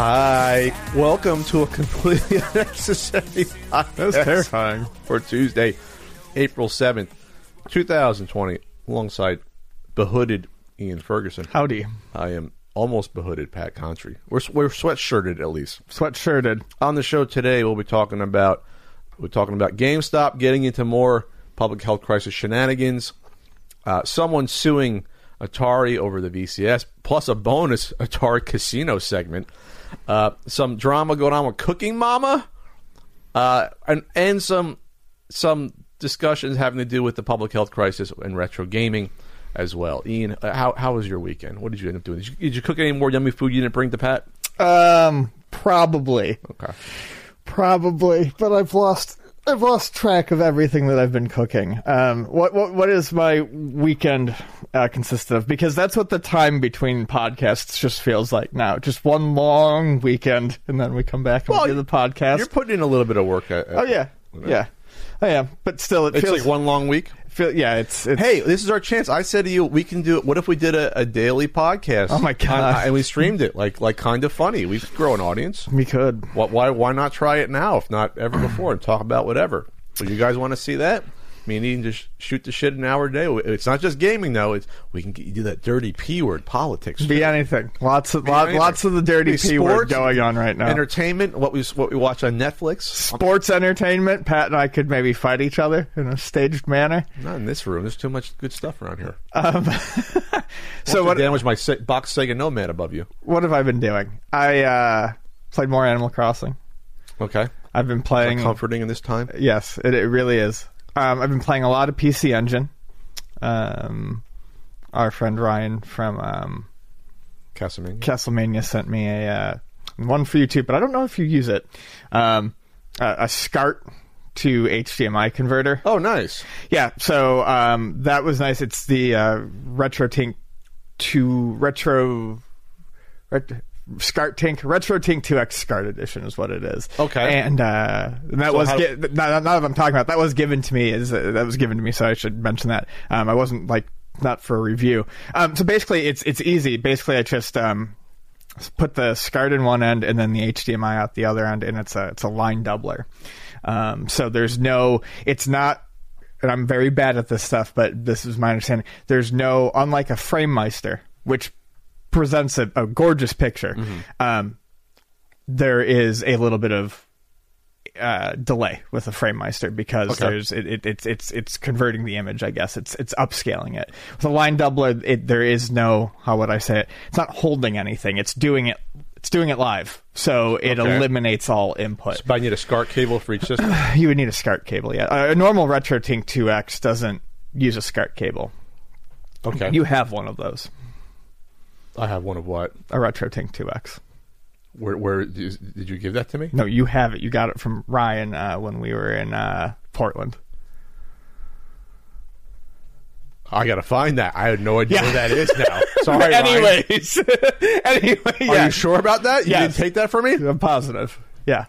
Hi, welcome to a completely unnecessary podcast. That was terrifying. For Tuesday, April 7th, 2020, alongside behooded Ian Ferguson. Howdy. I am almost behooded Pat Contri. We're, we're sweatshirted at least. Sweatshirted. On the show today, we'll be talking about we're talking about GameStop getting into more public health crisis shenanigans. Uh, someone suing Atari over the VCS, plus a bonus Atari Casino segment. Uh, some drama going on with Cooking Mama, uh, and and some some discussions having to do with the public health crisis and retro gaming as well. Ian, uh, how how was your weekend? What did you end up doing? Did you, did you cook any more yummy food you didn't bring to Pat? Um, probably, Okay. probably, but I've lost. I've lost track of everything that I've been cooking. Um, what what what is my weekend uh, consist of? Because that's what the time between podcasts just feels like now. Just one long weekend, and then we come back and Well, do the podcast. You're putting in a little bit of work. At, oh yeah, yeah, I am. But still, it It's feels like one long week. Feel, yeah, it's, it's Hey, this is our chance. I said to you, we can do it. What if we did a, a daily podcast? Oh, my uh, uh, God. on- and we streamed it like like kind of funny. We could grow an audience. we could. Why, why why not try it now if not ever before and talk about whatever? Would you guys want to see that? Me and Ian just shoot the shit an hour a day. It's not just gaming though. It's we can get, do that dirty p word politics. Be anything. Lots of lot, anything. lots of the dirty p word going on right now. Entertainment, what we what we watch on Netflix. sports entertainment. Pat and I could maybe fight each other in a staged manner. Not in this room. There's too much good stuff around here. So what? damage my Se- box Sega Nomad above you. What have I been doing? I uh, played more Animal Crossing. Okay, I've been playing. comforting in this time. Yes, it, it really is. Um, I've been playing a lot of PC Engine. Um, our friend Ryan from um, Castlevania. Castlemania sent me a uh, one for you too, but I don't know if you use it. Um, a, a SCART to HDMI converter. Oh, nice. Yeah, so um, that was nice. It's the uh, RetroTink to retro. Ret- SCART Tink Retro Tink 2X SCART edition is what it is. Okay. and uh, that So was gi- now that I'm talking about that was given to me is uh, that was given to me, so I should mention that. Um, I wasn't like not for a review. Um, so basically, it's it's easy. Basically, I just um, put the SCART in one end and then the HDMI out the other end, and it's a it's a line doubler. Um, so there's no, it's not, and I'm very bad at this stuff, but this is my understanding. There's no, unlike a FrameMeister, which presents a, a gorgeous picture. Um, there is a little bit of uh, delay with a FrameMeister because Okay. there's it, it, it's it's it's converting the image. I guess it's it's upscaling it. With a line doubler, it, there is no how would I say it? It's not holding anything. It's doing it. It's doing it live, so it Okay. eliminates all input. But I need a SCART cable for each system. You would need a SCART cable. Yeah, a normal RetroTink 2X doesn't use a SCART cable. Okay. You have one of those, I have one of what? a Retro Tink 2X. Where? Did you give that to me? No, you have it. You got it from Ryan uh, when we were in uh, Portland. I gotta find that. I had no idea Yeah. where that is now. Sorry. Anyways, anyway, Are you sure about that? You Yes. didn't take that from me? I'm positive. Yeah.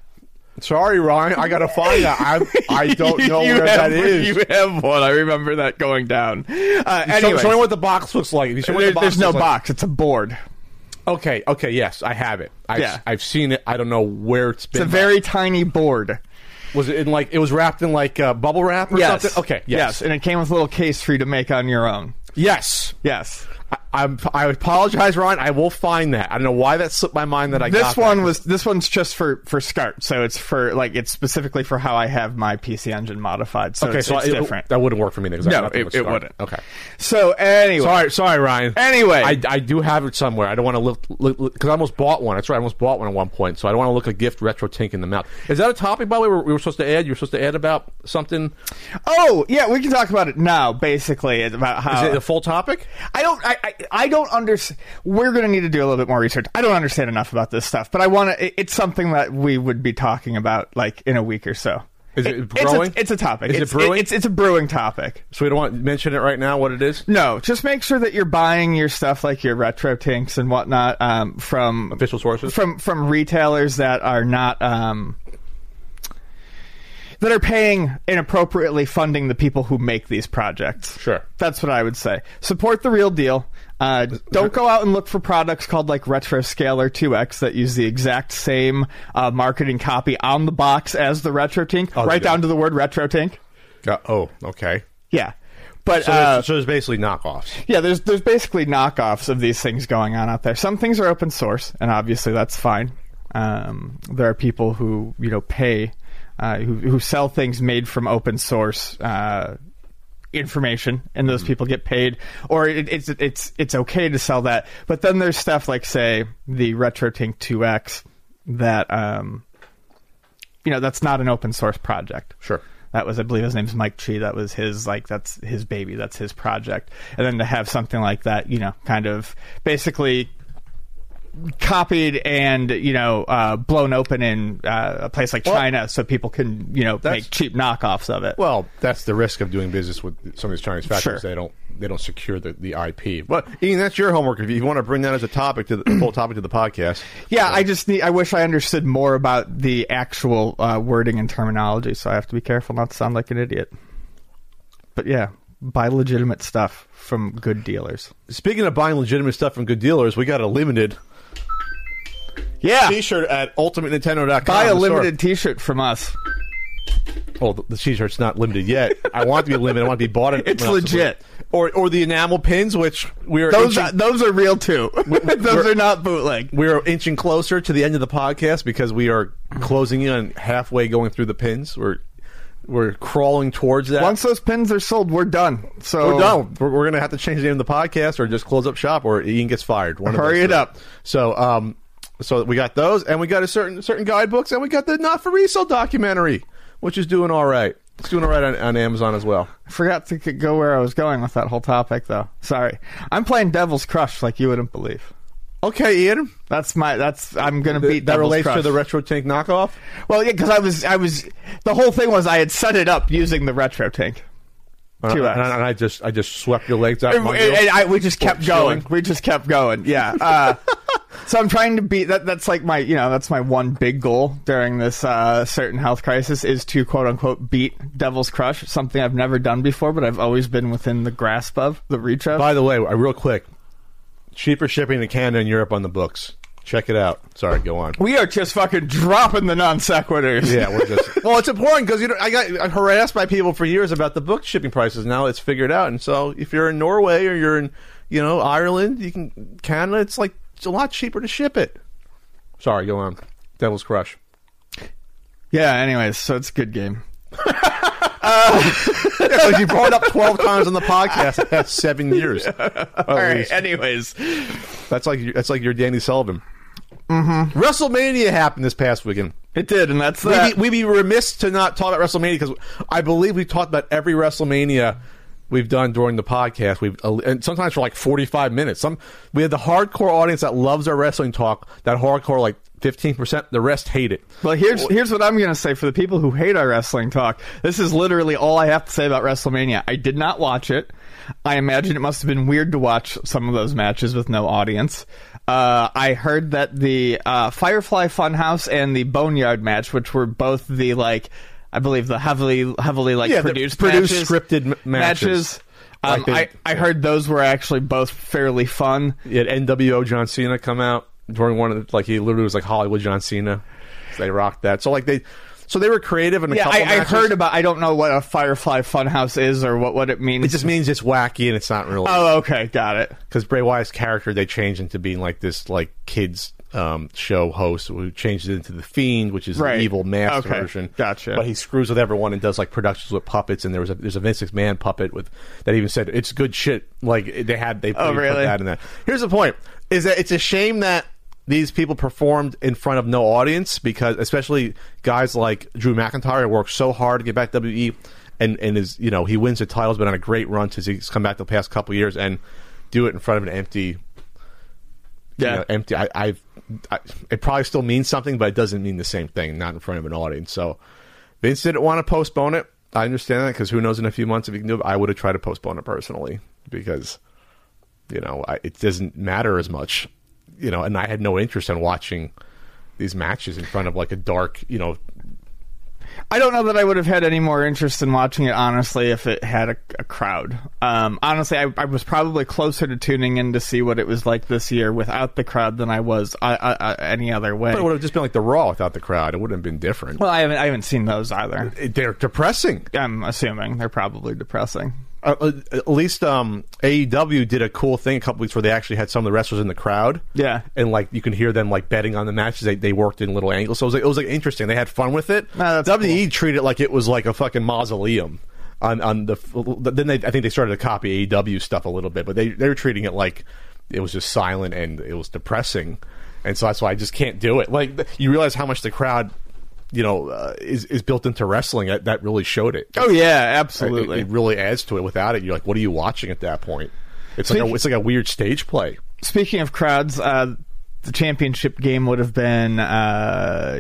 Sorry, Ryan. I gotta find that. I I don't know where have- that is. You have one. I remember that going down. Uh, Show, anyways, show me what the box looks like. You show me what there- the box there's no like. box. It's a board. Okay. Okay. Yes, I have it. I've, Yeah. I've seen it. I don't know where it's been. It's a very tiny board. Was it in like it was wrapped in like uh, bubble wrap or Yes. something? Okay. Yes. And it came with a little case for you to make on your own. Yes. Yes. I, I'm, I apologize, Ryan. I will find that. I don't know why that slipped my mind that I This got that. one was this one's just for for SCART, so it's for like it's specifically for how I have my PC Engine modified. So Okay, it's, so it's it- different. that wouldn't work for me. No, it- it wouldn't. Okay. So anyway, Sorry, sorry, Ryan. Anyway. I, I do have it somewhere. I don't want to look because I almost bought one. That's right, I almost bought one at one point. So I don't want to look a gift retro tink in the mouth. Is that a topic by the way we were, we were supposed to add? You were supposed to add about something. oh yeah, we can talk about it now. Basically, it's about how Is it a full topic? I don't. I. I, I don't understand. We're going to need to do a little bit more research. I don't understand enough about this stuff, but I want to. It's something that we would be talking about like in a week or so. Is it it's a- It's a, topic. Is it it's, brewing? it's it's a brewing topic. So we don't want to mention it right now. What it is? No, just make sure that you're buying your stuff like your retro tinks and whatnot um, from Official sources? from from retailers that are not um, that are paying inappropriately funding the people who make these projects. Sure. That's what I would say. Support the real deal. Uh, don't go out and look for products called like Retro Scaler 2X that use the exact same uh, marketing copy on the box as the Retro Tink, Oh, right down to the word Retro Tink. Uh, oh, okay. Yeah. But So, uh, there's, so there's basically knockoffs. yeah, there's there's basically knockoffs of these things going on out there. Some things are open source, and obviously that's fine. Um, there are people who you know pay, uh, who who sell things made from open source uh, information, and those people get paid. Or it, it's it's it's okay to sell that. But then there's stuff like say the RetroTink 2X that um, you know that's not an open source project. Sure. That was, I believe, his name's Mike Chi. That was his, like, that's his baby. That's his project. And then to have something like that, you know, kind of basically copied and you know uh, blown open in uh, a place like China, so people can you know make cheap knockoffs of it. Well, that's the risk of doing business with some of these Chinese factories. Sure. They don't they don't secure the, the IP. But Ian, that's your homework. If you want to bring that as a topic to the full topic to the podcast, yeah, I just need. I wish I understood more about the actual uh, wording and terminology, so I have to be careful not to sound like an idiot. But yeah, buy legitimate stuff from good dealers. Speaking of buying legitimate stuff from good dealers, we got a limited Yeah, T-shirt at UltimateNintendo.com. buy a limited T-shirt from us. Well, the, the T-shirt's not limited yet. I want to be limited. I want to be bought. It's legit. Or or the enamel pins, which we are Those inching, are, those are real too. those are not bootleg. we are inching closer to the end of the podcast because we are closing in halfway going through the pins. We're we're crawling towards that. Once those pins are sold, we're done. So We're done. We're, we're going to have to change the name of the podcast or just close up shop or Ian gets fired. One Hurry it up. So, um, so we got those and we got a certain certain guidebooks and we got the not for resale documentary, which is doing all right. It's doing all right on, on Amazon as well. I forgot to go where I was going with that whole topic, though. Sorry. I'm playing Devil's Crush like you wouldn't believe. Okay, Ian. That's my. That's I'm gonna beat. that Devil's relates to the retro tink knockoff. Well, yeah, because I was. I was. The whole thing was I had set it up using the retro tink. And, Two and, X. and I just I just swept your legs out. And, and- I, we just kept going. We just kept going. Yeah. Uh, so I'm trying to beat that. That's like my, you know, that's my one big goal during this uh, certain health crisis is to quote unquote beat Devil's Crush. Something I've never done before, but I've always been within the grasp of the reach of. By the way, uh, real quick, cheaper shipping to Canada and Europe on the books. Check it out. Sorry, go on. we are just fucking dropping the non sequiturs. Yeah, we're just. well, it's important because you know I got I'm harassed by people for years about the book shipping prices. Now it's figured out, and so if you're in Norway or you're in, you know, Ireland, you can Canada. It's like it's a lot cheaper to ship it. Sorry, go on. Devil's Crush. Yeah. Anyways, so it's a good game. Uh, because you brought it up twelve times on the podcast the past seven years. All right. least. Anyways, That's like that's like your Danny Sullivan. Mm-hmm. WrestleMania happened this past weekend. it did, and that's We'd that. be, we'd be remiss to not talk about WrestleMania because I believe we've talked about every WrestleMania we've done during the podcast. We've uh, and sometimes for like forty five minutes. Some we have the hardcore audience that loves our wrestling talk. That hardcore like fifteen percent. The rest hate it. Well, here's here's what I'm going to say for the people who hate our wrestling talk. This is literally all I have to say about WrestleMania. I did not watch it. I imagine it must have been weird to watch some of those matches with no audience. Uh, I heard that the uh, Firefly Funhouse and the Boneyard match, which were both the like, I believe the heavily heavily like Yeah, produced produced matches, scripted m- matches. Um, Like I I heard those were actually both fairly fun. You had NWO John Cena come out during one of the, like he literally was like Hollywood John Cena. So they rocked that. So like they. So they were creative in a Yeah, couple I, I heard about. I don't know what a Firefly Funhouse is or what what it means. It just means it's wacky and it's not really. Oh, okay, got it. because Bray Wyatt's character they changed into being like this like kids um, show host who changed it into the Fiend, which is Right. the evil masked Okay. version. Gotcha. But he screws with everyone and does like productions with puppets. And there was a there's a Vince McMahon puppet with that even said it's good shit. Like they had they Oh, put that in there. Here's the point: is that it's a shame that. These people performed in front of no audience because, especially guys like Drew McIntyre, worked so hard to get back to WWE, and and is you know he wins the titles, but on a great run since he's come back the past couple years, and do it in front of an empty you Yeah. know, empty. I, I've, I, it probably still means something, but it doesn't mean the same thing. Not in front of an audience. So Vince didn't want to postpone it. I understand that because who knows in a few months if he can do it. I would have tried to postpone it personally because you know I, it doesn't matter as much. You know, and I had no interest in watching these matches in front of like a dark, you know, I don't know that I would have had any more interest in watching it honestly if it had a, a crowd. Um, honestly, I, I was probably closer to tuning in to see what it was like this year without the crowd than I was uh, uh, uh, any other way. but it would have just been like the Raw without the crowd. It wouldn't have been different. well, I haven't I haven't seen those either. They're depressing. I'm assuming they're probably depressing. Uh, uh, at least um, AEW did a cool thing a couple weeks where they actually had some of the wrestlers in the crowd. Yeah. and like you can hear them like betting on the matches. They, they worked in little angles, so it was like, it was like interesting. They had fun with it. That's WWE treated it like it was like a fucking mausoleum. On on the then they I think they started to copy AEW stuff a little bit, but they they were treating it like it was just silent and it was depressing, and so that's why I just can't do it. Like you realize how much the crowd. You know, uh, is is built into wrestling. That, that really showed it. Oh yeah, absolutely. it really adds to it. Without it, you're like, what are you watching at that point? It's like a, it's like a weird stage play. Speaking of crowds, uh, the championship game would have been uh,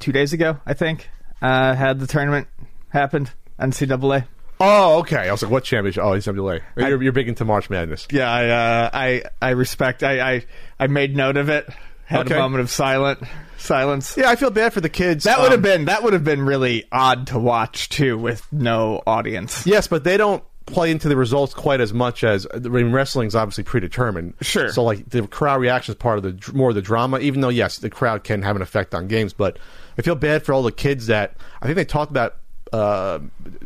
two days ago, I think. Uh, had the tournament happened, NCAA. Oh, okay. I was like, what championship? Oh, NCAA. You're, you're big into March Madness. Yeah, I uh, I I respect. I, I I made note of it. Had Okay. a moment of silent silence. Yeah, I feel bad for the kids. That would Um, have been that would have been really odd to watch too, with no audience. Yes, but they don't play into the results quite as much as I mean, wrestling's obviously predetermined. Sure. So like the crowd reaction is part of the more of the drama. Even though yes, the crowd can have an effect on games, but I feel bad for all the kids that I think they talked about. Uh,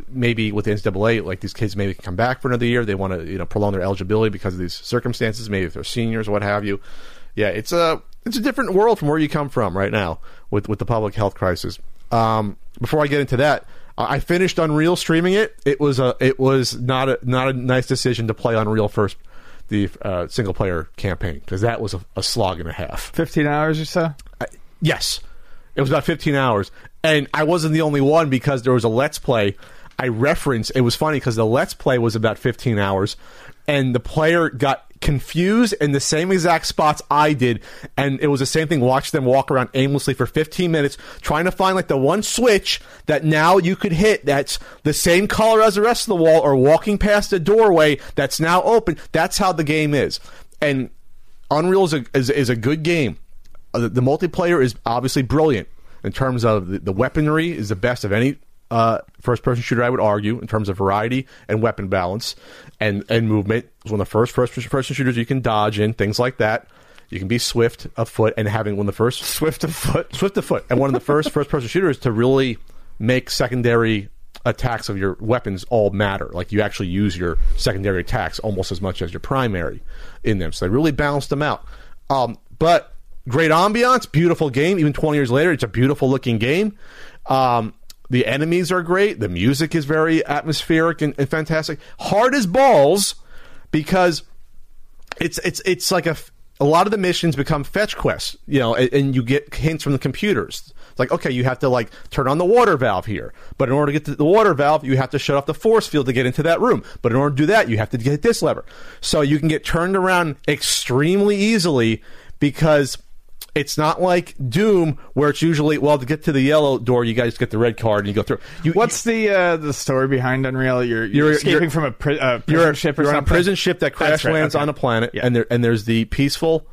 maybe with the NCAA, like these kids maybe can come back for another year. They want to, you know, prolong their eligibility because of these circumstances. Maybe if they're seniors or what have you. Yeah, it's a it's a different world from where you come from right now with with the public health crisis. Um, before I get into that, I finished Unreal streaming it. It was a it was not a not a nice decision to play Unreal first, the uh, single player campaign because that was a, a slog and a half. Fifteen hours or so. I, yes, it was about 15 hours, and I wasn't the only one because there was a Let's Play. I referenced. It was funny because the Let's Play was about 15 hours, and the player got confused in the same exact spots I did, and it was the same thing. Watch them walk around aimlessly for 15 minutes, trying to find like the one switch that now you could hit that's the same color as the rest of the wall, or walking past a doorway that's now open. That's how the game is, and Unreal is a, is, is a good game. Uh, the, the multiplayer is obviously brilliant in terms of the, the weaponry is the best of any uh, first person shooter. I would argue in terms of variety and weapon balance and and movement. It's one of the first first person shooters you can dodge in things like that. You can be swift of foot and having one of the first Swift of foot. swift of foot and one of the first first person shooters to really make secondary attacks of your weapons all matter. Like you actually use your secondary attacks almost as much as your primary in them. So they really balanced them out. Um, but great ambiance, beautiful game. Even 20 years later, it's a beautiful looking game. Um, the enemies are great. The music is very atmospheric and, and fantastic. Hard as balls because it's it's it's like a a lot of the missions become fetch quests, you know, and, and you get hints from the computers. It's like, okay, you have to like turn on the water valve here, but in order to get to the water valve, you have to shut off the force field to get into that room. But in order to do that, you have to get this lever. So you can get turned around extremely easily because it's not like Doom where it's usually well to get to the yellow door, you guys get the red card and you go through. You, What's the uh, the story behind Unreal? You're, you're, You're- escaping you're- from a pri- uh, prison you're, ship or you're on a prison ship that crash right, lands okay. on a planet, Yeah. and there and there's the peaceful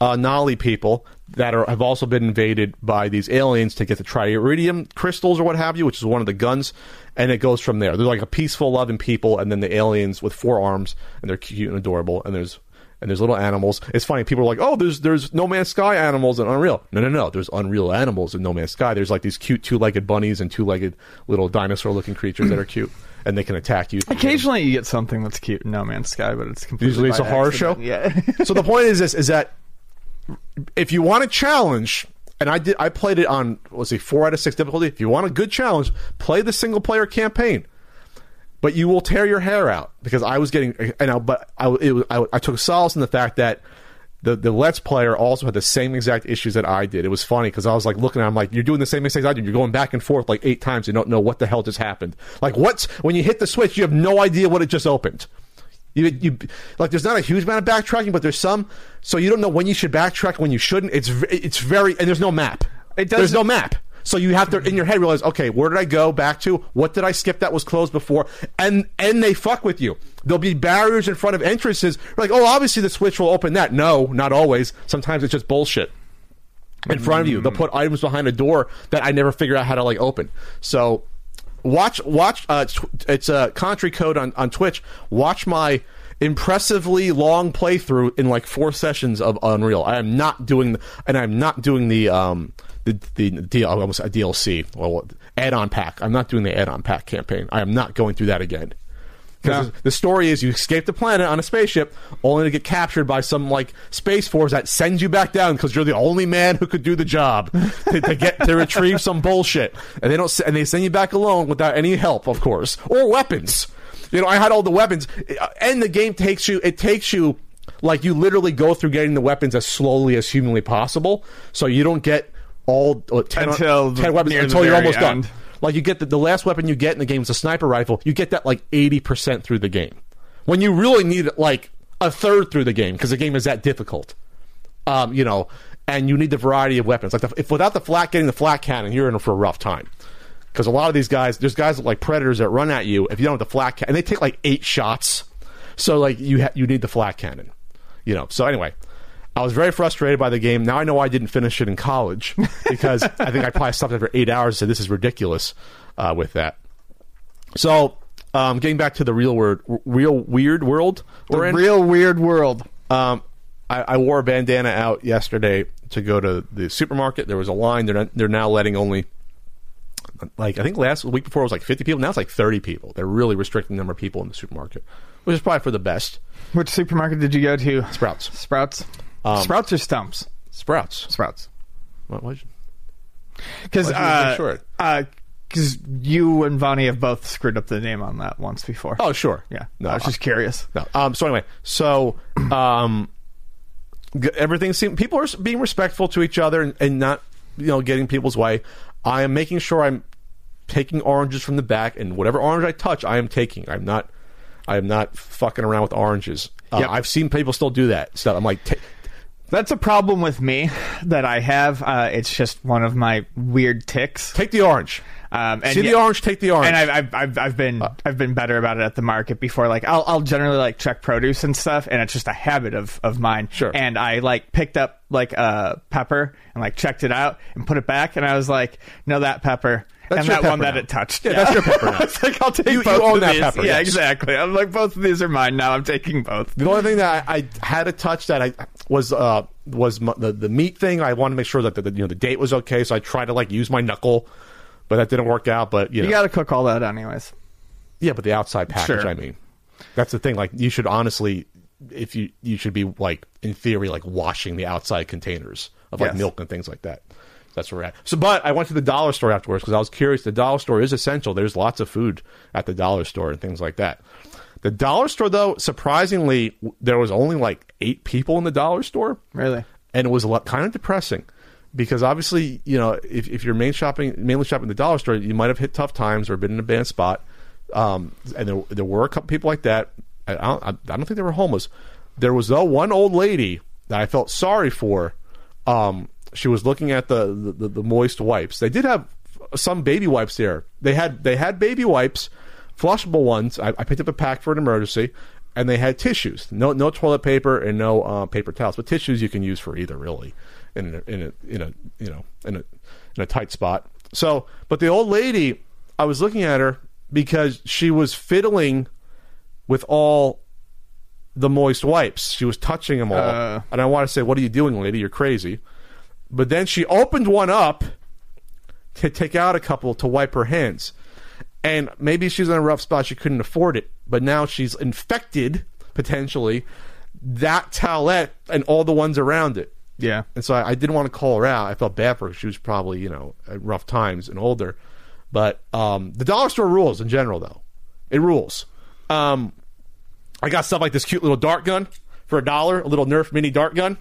uh, Nali people that are have also been invaded by these aliens to get the tarydium crystals or what have you, which is one of the guns, and it goes from there. They're like a peaceful, loving people, and then the aliens with four arms, and they're cute and adorable, and there's and there's little animals. It's funny. People are like, "Oh, there's there's No Man's Sky animals in Unreal." No, no, no. There's Unreal animals in No Man's Sky. There's like these cute two-legged bunnies and two-legged little dinosaur-looking creatures that are cute, and they can attack you. Occasionally, you get something that's cute in No Man's Sky, but it's completely Usually it's a horror accident. show? Yeah. so the point is this: is that if you want a challenge, and I did, I played it on let's see, four out of six difficulty. If you want a good challenge, play the single-player campaign. But you will tear your hair out because I was getting, and I, but I, it, was- I, I took solace in the fact that the the Let's Player also had the same exact issues that I did. It was funny because I was like looking at, him like, you're doing the same mistakes I did. You're going back and forth like eight times. You don't know what the hell just happened. Like what's when you hit the switch, you have no idea what it just opened. You, you like there's not a huge amount of backtracking, but there's some. So you don't know when you should backtrack, when you shouldn't. It's it's very and there's no map. It doesn't- no map. So you have to in your head realize, okay, where did I go back to? What did I skip that was closed before? And and they fuck with you. There'll be barriers in front of entrances. Like, oh, obviously the switch will open that. No, not always. Sometimes it's just bullshit in front of you. They'll put items behind a door that I never figure out how to like open. So watch watch uh, it's a country code on on Twitch. Watch my impressively long playthrough in like four sessions of Unreal. I am not doing the, and I'm not doing the um the the, the almost a DLC well add-on pack. I'm not doing the add-on pack campaign. I am not going through that again. Because No. the story is you escape the planet on a spaceship only to get captured by some like space force that sends you back down because you're the only man who could do the job to, to get to retrieve some bullshit and they don't and they send you back alone without any help of course or weapons you know I had all the weapons uh, and the game takes you it takes you like you literally go through getting the weapons as slowly as humanly possible so you don't get all uh, 10, Until 10 weapons until you're almost end. done like you get the, the last weapon you get in the game is a sniper rifle. You get that like eighty percent through the game, when you really need it like a third through the game because the game is that difficult. Um, you know, and you need the variety of weapons. Like the, if without the flat getting the flak cannon, you're in for a rough time. Because a lot of these guys, there's guys like predators that run at you if you don't have the flak cannon, and they take like eight shots. So like you ha- you need the flak cannon, you know. So anyway, I was very frustrated by the game. Now I know I didn't finish it in college because I think I probably stopped after eight hours. and Said this is ridiculous uh, with that. So um, getting back to the real word, real weird world the we're in. real weird world. Um, I, I wore a bandana out yesterday to go to the supermarket. There was a line. They're not, they're now letting only like I think last week before it was like 50 people. Now it's like 30 people. They're really restricting the number of people in the supermarket, which is probably for the best. Which supermarket did you go to? Sprouts, Sprouts. Um, Sprouts or Stumps? Sprouts. Sprouts. What, what, Because Why'd you make sure? uh, because you and Vonnie have both screwed up the name on that once before. oh, sure. yeah. No, I was just curious. No. Um, so anyway, so um, g- everything seems people are s- being respectful to each other and, and not you know getting people's way. I am making sure I'm taking oranges from the back, and whatever orange I touch, I am taking. I'm not. I am not fucking around with oranges. Uh, Yep. I've seen people still do that stuff. I'm like, ta That's a problem with me that I have. Uh, it's just one of my weird ticks. take the orange. Um, and See the yeah- orange, take the orange. And I've, I've, I've, I've been I've been better about it at the market before. Like I'll I'll generally like check produce and stuff, and it's just a habit of of mine. Sure. And I like picked up like a pepper and like checked it out and put it back, and I was like, no, that pepper. That's and that one pepper that it touched. Yeah, that's your pepper now. it's like I'll take You- you both own of that these. pepper, Yeah, yes. exactly. I'm like both of these are mine now. I'm taking both. The only thing that I, I had a touch that I was uh was m- the the meat thing. I wanted to make sure that the, the you know the date was okay, so I tried to like use my knuckle, but that didn't work out. But you know, You got to cook all that anyways. yeah, but the outside package. Sure. I mean, that's the thing. Like you should honestly, if you you should be like in theory like washing the outside containers of like Yes. milk and things like that. That's where we're at. So, but I went to the dollar store afterwards because I was curious. The dollar store is essential. There's lots of food at the dollar store and things like that. The dollar store, though, surprisingly, there was only like eight people in the dollar store Really. and it was a lot, kind of depressing because obviously you know if, if you're main shopping mainly shopping at the dollar store you might have hit tough times or been in a bad spot um, and there, there were a couple people like that I, I, don't, I don't think they were homeless there was though one old lady that I felt sorry for um, she was looking at the, the, the, moist wipes they did have some baby wipes there they had they had baby wipes flushable ones I, I picked up a pack for an emergency and they had tissues no no toilet paper and no uh, paper towels but tissues you can use for either really in a, in a in a you know in a in a tight spot so but the old lady i was looking at her because she was fiddling with all the moist wipes. She was touching them all, Uh. and I want to say, "What are you doing, lady? You're crazy." But then she opened one up to take out a couple to wipe her hands, and maybe she's in a rough spot. She couldn't afford it, but now she's infected potentially that towelette and all the ones around it. Yeah. And so I, I didn't want to call her out. I felt bad for her. She was probably, you know, at rough times and older. But um, the dollar store rules in general, though. It rules. Um, I got stuff like this cute little dart gun for a dollar, a little Nerf mini dart gun.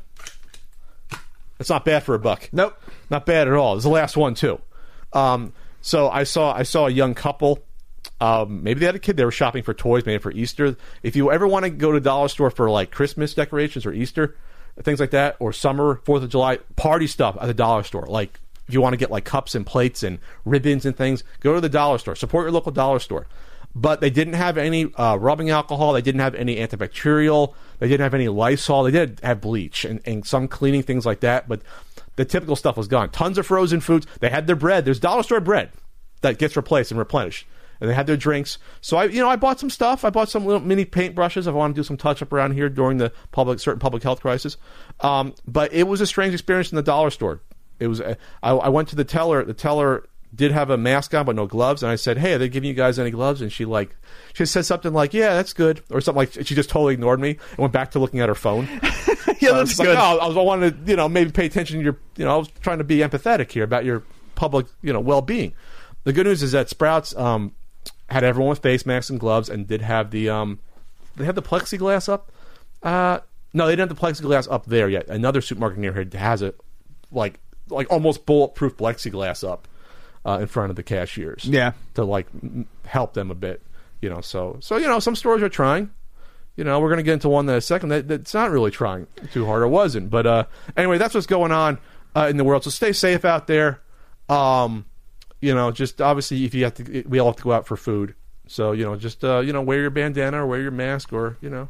It's not bad for a buck. Nope. Not bad at all. It's the last one too. Um, so I saw I saw a young couple. Um, maybe they had a kid. They were shopping for toys, maybe for Easter. If you ever want to go to dollar store for like Christmas decorations or Easter, things like that, or summer, Fourth of July party stuff at the dollar store, like if you want to get like cups and plates and ribbons and things, go to the dollar store. Support your local dollar store. But they didn't have any uh, rubbing alcohol. They didn't have any antibacterial. They didn't have any Lysol. They did have bleach and, and some cleaning things like that. But the typical stuff was gone. Tons of frozen foods. They had their bread. There's dollar store bread that gets replaced and replenished. And they had their drinks. So I, you know, I bought some stuff. I bought some little mini paintbrushes. I want to do some touch up around here during the public, certain public health crisis. Um, but it was a strange experience in the dollar store. It was. I, I went to the teller. The teller did have a mask on but no gloves, and I said, "Hey, are they giving you guys any gloves?" And she like, she said something like, "Yeah, that's good," or something like. She just totally ignored me and went back to looking at her phone. Yeah, that's like, good. no, I was I wanted to, you know, maybe pay attention to your, you know, I was trying to be empathetic here about your public, you know, well-being. The good news is that Sprouts um, had everyone with face masks and gloves, and did have the, um, they have the plexiglass up. Uh, no, they didn't have the plexiglass up there yet. Another supermarket near here has it, like, like almost bulletproof plexiglass up uh, in front of the cashiers. Yeah. to like help them a bit, you know. So, so you know, some stores are trying you know, we're going to get into one in a second that, that's not really trying too hard or wasn't. But uh, anyway, that's what's going on uh, in the world. So stay safe out there. Um, you know, just obviously if you have to, we all have to go out for food. So you know, just uh, you know, wear your bandana or wear your mask or you know,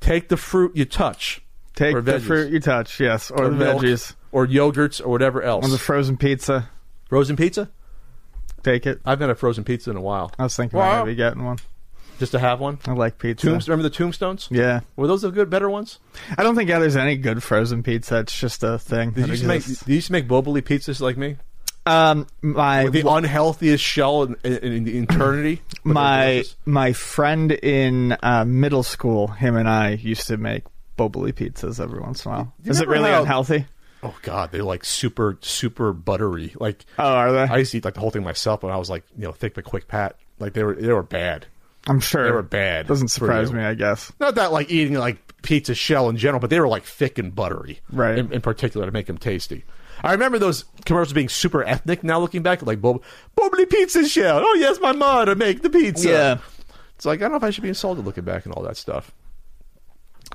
take the fruit you touch. Take the veggies. fruit you touch, yes, or, or the milk, veggies, or yogurts or whatever else. or the frozen pizza. frozen pizza. Take it. I haven't had a frozen pizza in a while. I was thinking Wow. about maybe getting one. Just to have one. I like pizza. Tombs, remember the tombstones? Yeah, Were those the good, better ones? I don't think yeah, there's any good frozen pizza. It's just a thing. Did that you used to make? exists. Did you used to make Boboli pizzas like me? Um, my With the unhealthiest shell in, in, in the eternity. but they're my delicious. my friend in uh, middle school, him and I used to make boboli pizzas every once in a while. You Is it remember really how- unhealthy? Oh god, they're like super super buttery. Like Oh, are they? I used to eat like the whole thing myself when I was like you know thick but quick pat. Like they were they were bad. I'm sure They were bad. Doesn't surprise me, I guess. Not that like eating like pizza shell in general, but they were like thick and buttery. Right. In, in particular to make them tasty. I remember those commercials being super ethnic. Now looking back, like Bob, pizza shell. Oh yes, my mother make the pizza. Yeah. It's like I don't know if I should be insulted looking back and all that stuff.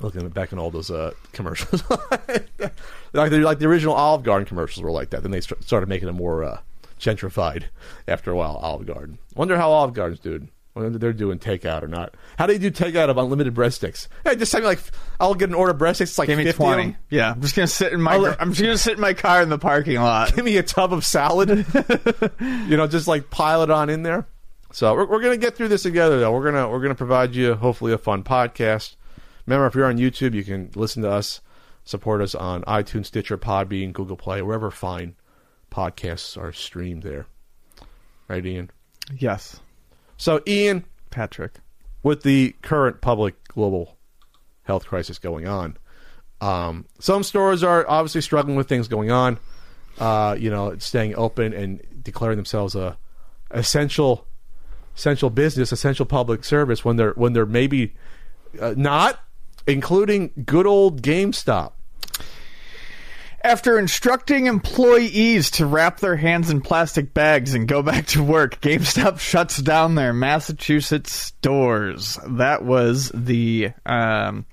Looking back in all those uh, commercials, like the like the original Olive Garden commercials were like that. Then they st- started making them more uh, gentrified after a while. Olive Garden. Wonder how Olive Garden's doing. Whether they're doing takeout or not. How do you do takeout of unlimited breadsticks? Hey, just tell me like I'll get an order of breadsticks. It's like Give me 50 twenty. Yeah, I'm just gonna sit in my. I'll I'm just gonna sit in my car in the parking lot. Give me a tub of salad. you know, just like pile it on in there. So we're, we're gonna get through this together, though. We're gonna we're gonna provide you hopefully a fun podcast. Remember, if you're on YouTube, you can listen to us, support us on iTunes, Stitcher, Podbean, Google Play, wherever fine podcasts are streamed. There, right, Ian. Yes, So, Ian, Patrick. with the current public global health crisis going on, um, some stores are obviously struggling with things going on. Uh, you know, staying open and declaring themselves a essential essential business, essential public service when they're when they're maybe uh, not, including good old GameStop. After instructing employees to wrap their hands in plastic bags and go back to work, GameStop shuts down their Massachusetts stores. That was the um,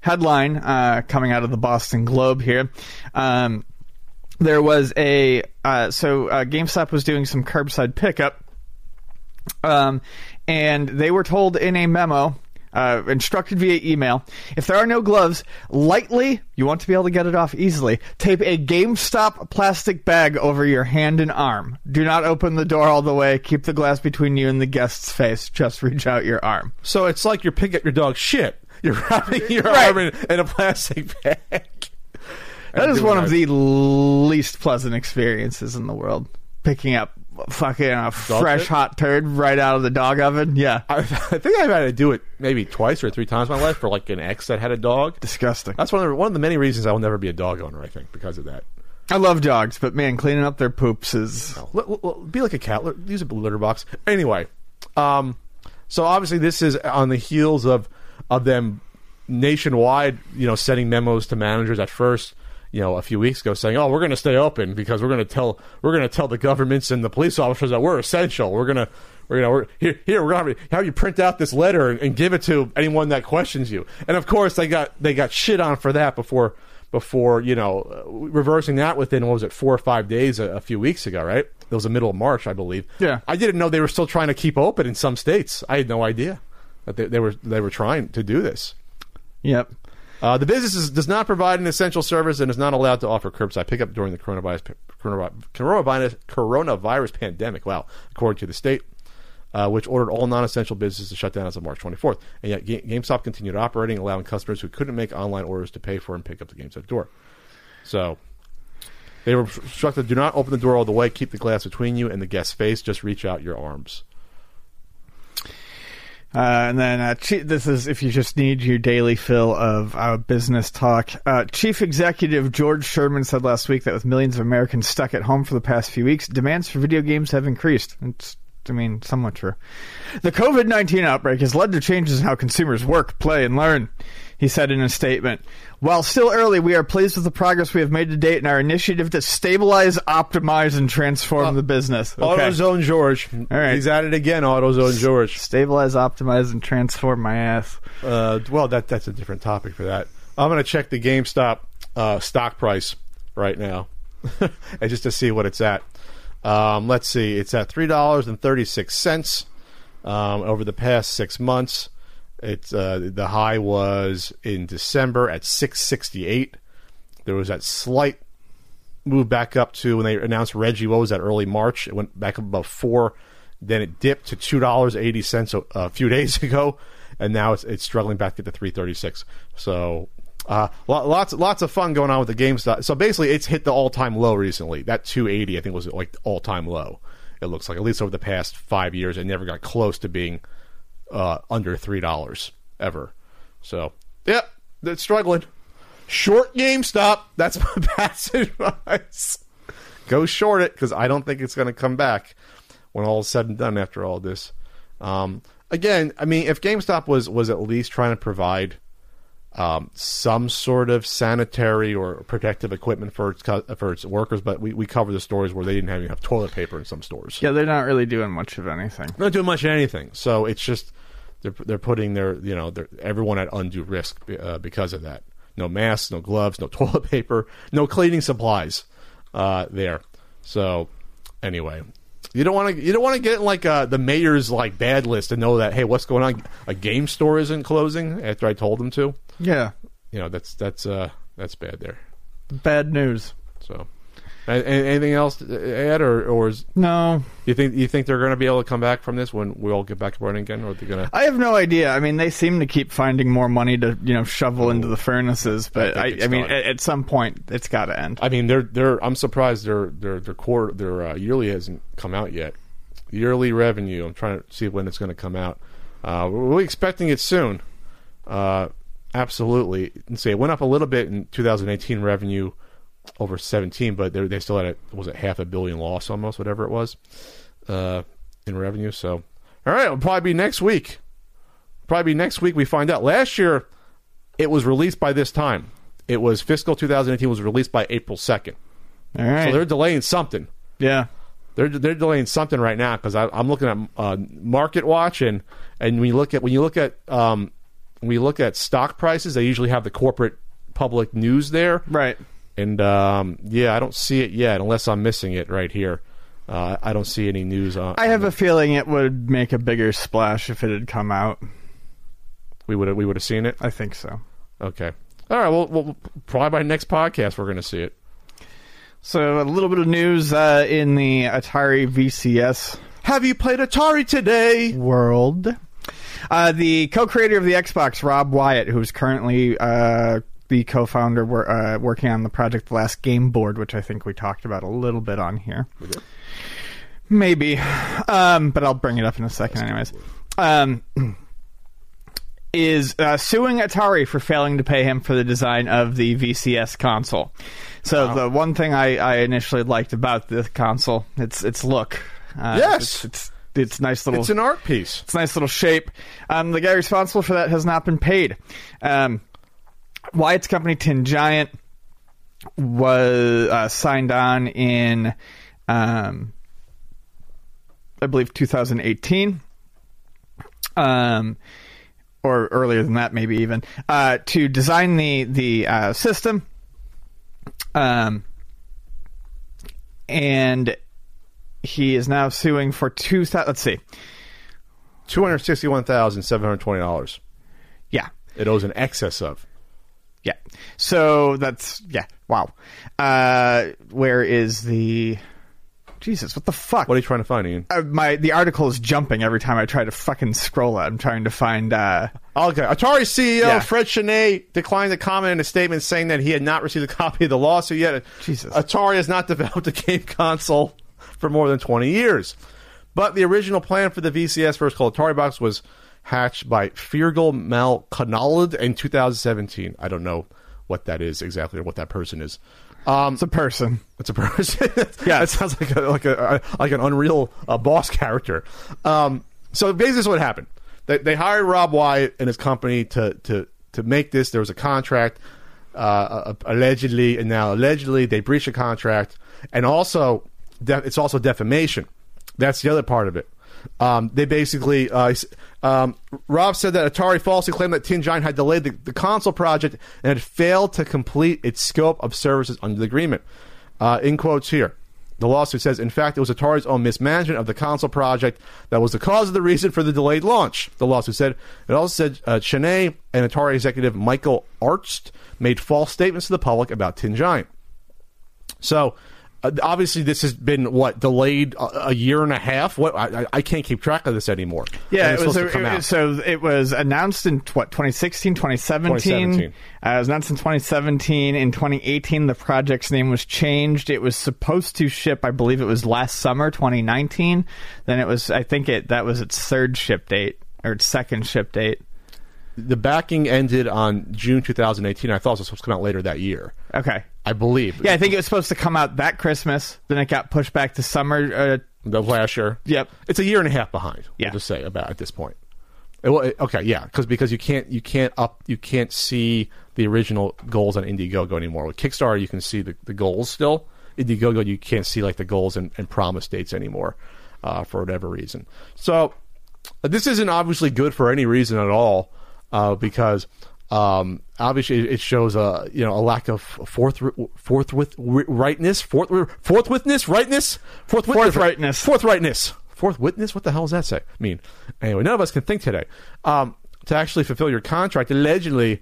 headline uh, coming out of the Boston Globe here. Um, there was a uh, so uh, GameStop was doing some curbside pickup, um, and they were told in a memo. Uh, instructed via email. If there are no gloves, lightly, you want to be able to get it off easily. Tape a GameStop plastic bag over your hand and arm. Do not open the door all the way. Keep the glass between you and the guest's face. Just reach out your arm. So it's like you're picking up your dog's shit. you're wrapping your Right. arm in, in a plastic bag. That is one of the least pleasant experiences in the world. Picking up fucking a fresh shit? hot turd right out of the dog oven. Yeah. I, I think I've had to do it maybe twice or three times in my life for like an ex that had a dog. Disgusting. That's one of the, one of the many reasons I will never be a dog owner. I think because of that. I love dogs, but man, cleaning up their poops is. L- l- l- be like a cat. L- Use a litter box. Anyway, um, so obviously this is on the heels of of them nationwide, you know, sending memos to managers at first. You know, a few weeks ago, saying, "Oh, we're going to stay open because we're going to tell we're going to tell the governments and the police officers that we're essential. We're going to, we're, you know, we're here. Here, we're going to have you print out this letter and, and give it to anyone that questions you." And of course, they got they got shit on for that before before you know uh, reversing that within what was it four or five days a, a few weeks ago, right? It was the middle of March, I believe. Yeah. I didn't know they were still trying to keep open in some states. I had no idea that they, they were they were trying to do this. Yep. Uh, the business is, does not provide an essential service and is not allowed to offer curbside pickup during the coronavirus coronavirus, coronavirus, pandemic. Wow, according to the state, uh, which ordered all non-essential businesses to shut down as of March 24th, and yet Ga- GameStop continued operating, allowing customers who couldn't make online orders to pay for and pick up the games at the door. So. They were instructed: do not open the door all the way. Keep the glass between you and the guest's face. Just reach out your arms. Uh, and then uh, this is if you just need your daily fill of uh, business talk. Uh, Chief Executive George Sherman said last week that with millions of Americans stuck at home for the past few weeks, demands for video games have increased. It's, I mean, somewhat true. The COVID 19 outbreak has led to changes in how consumers work, play, and learn, he said in a statement. While still early, we are pleased with the progress we have made to date in our initiative to stabilize, optimize, and transform the business. Okay. AutoZone George. All right. He's at it again. AutoZone George. Stabilize, optimize, and transform my ass. Uh, well, that that's a different topic for that. I'm going to check the GameStop uh, stock price right now, and just to see what it's at. Um, let's see, it's at three dollars and thirty six cents um, over the past six months. It's uh, the high was in December at six sixty eight. There was that slight move back up to when they announced Reggie. What was that? Early March. It went back up above four. Then it dipped to two dollars eighty cents a, a few days ago, and now it's it's struggling back to the three thirty six. So. Uh, lo- lots, lots of fun going on with the GameStop. So basically, it's hit the all-time low recently. That 280, I think, was like all-time low. It looks like at least over the past five years, it never got close to being uh, under three dollars ever. So, yep, it's struggling. Short GameStop. That's my best advice. Go short it because I don't think it's going to come back when all is said and done after all this. Um, again, I mean, if GameStop was was at least trying to provide um, some sort of sanitary or protective equipment for its cu- for its workers, but we, we cover the stories where they didn't have enough toilet paper in some stores Yeah, they're not really doing much of anything. not doing much of anything. So it's just they're they're putting their you know their, everyone at undue risk uh, because of that. No masks, no gloves, no toilet paper, no cleaning supplies uh, there. So anyway, you don't want to you don't want to get in like uh, the mayor's like bad list and know that hey, what's going on? A game store isn't closing after I told them to. Yeah, You know that's that's uh, that's bad there. bad news. So. Anything else, Ed, or, or is, No, you think you think they're going to be able to come back from this when we all get back up running again, or they're they going to? I have no idea. I mean, they seem to keep finding more money to you know shovel into the furnaces, but I I, I, mean, at, at some point, it's got to end. I mean, they're they're. I'm surprised their their their core their uh, yearly hasn't come out yet. Yearly revenue. I'm trying to see when it's going to come out. Uh, we're really expecting it soon. Uh, absolutely. And say it went up a little bit in 2018 revenue over 17, but they they still had a was it half a billion loss almost whatever it was uh, in revenue. So all right, it'll probably be next week. Probably be next week we find out. Last year it was released by this time. It was fiscal 2018 was released by April 2nd. All right. So they're delaying something. yeah. They're they're delaying something right now because I'm looking at uh, Market Watch and and when you look at when you look at um, you look at stock prices, they usually have the corporate public news there. Right. And um, yeah, I don't see it yet unless I'm missing it right here. Uh, I don't see any news on. I have a feeling it would make a bigger splash if it had come out. we would we would have seen it. I think so. Okay. All right. Well, well probably by next podcast we're going to see it. So a little bit of news uh, in the Atari VCS Have you played Atari today? world. Uh, the co-creator of the Xbox, Rob Wyatt, who's currently uh, the co-founder wor- uh, working on the project The Last Game Board, which I think we talked about a little bit on here. Maybe, um, but I'll bring it up in a second, anyways. Um, is uh, suing Atari for failing to pay him for the design of the VCS console. So the one thing I, I initially liked about the console, its its look. Uh, Yes. it's, it's it's nice little It's an art piece. it's a nice little shape. Um, the guy responsible for that has not been paid. Um, Wyatt's company, Tin Giant, was uh, signed on in, um, I believe, 2018. Um, or earlier than that, maybe even uh, to design the the uh, system. Um, and he is now suing for two. Let's see. Two hundred sixty-one thousand seven hundred twenty dollars. Yeah, It owes an excess of. Yeah. So that's yeah. Wow. Uh, where is the? Jesus, what the fuck? What are you trying to find, Ian? uh, my the article is jumping every time I try to fucking scroll it. I'm trying to find. Uh, Okay. Atari CEO Yeah. Fred Chesnais declined to comment in a statement saying that he had not received a copy of the lawsuit yet. Jesus. Atari has not developed a game console for more than 20 years. But the original plan for the VCS first called Atari Box was hatched by Feargal Mac Conuladh in 2017. I don't know what that is exactly or what that person is. Um, it's a person. it's a person. Yeah. it sounds like a, like a like an unreal uh, boss character. Um, so basically, this is what happened. They, they hired Rob Wyatt and his company to to to make this. There was a contract, uh, uh, allegedly, and now allegedly they breached a contract, and also de- it's also defamation. That's the other part of it. Um, they basically, uh, um, Rob said that Atari falsely claimed that Tin Giant had delayed the, the console project and had failed to complete its scope of services under the agreement. Uh, in quotes here. The lawsuit says, in fact, it was Atari's own mismanagement of the console project that was the cause of the reason for the delayed launch. The lawsuit said. It also said uh, Chesnais and Atari executive Michael Arzt made false statements to the public about Tin Giant. So, obviously, this has been what delayed a, a year and a half. What I, I- can't keep track of this anymore. Yeah, it was, a- it so it was announced in what 2016, 2017. 2017. Uh, it was announced in 2017. In 2018, the project's name was changed. It was supposed to ship, I believe, it was last summer, 2019. Then it was, I think it that was its third ship date or its second ship date. The backing ended on June 2018. I thought it was supposed to come out later that year. Okay. I believe. Yeah, I think it was supposed to come out that Christmas. Then it got pushed back to summer. Uh, the last year. Yep. It's a year and a half behind. Yeah. We'll just say about at this point. It, well, it- okay, yeah, because because you can't you can't up you can't see the original goals on Indiegogo anymore. With Kickstarter, you can see the, the goals still. Indiegogo, you can't see like the goals and, and promise dates anymore uh, for whatever reason. So this isn't obviously good for any reason at all uh, because um, obviously it shows a you know a lack of forth forthwith rightness forth forthwithness rightness forthwithness Forthrightness. forthrightness. Forthwitness what the hell does that say? Mean anyway none of us can think today um, to actually fulfill your contract allegedly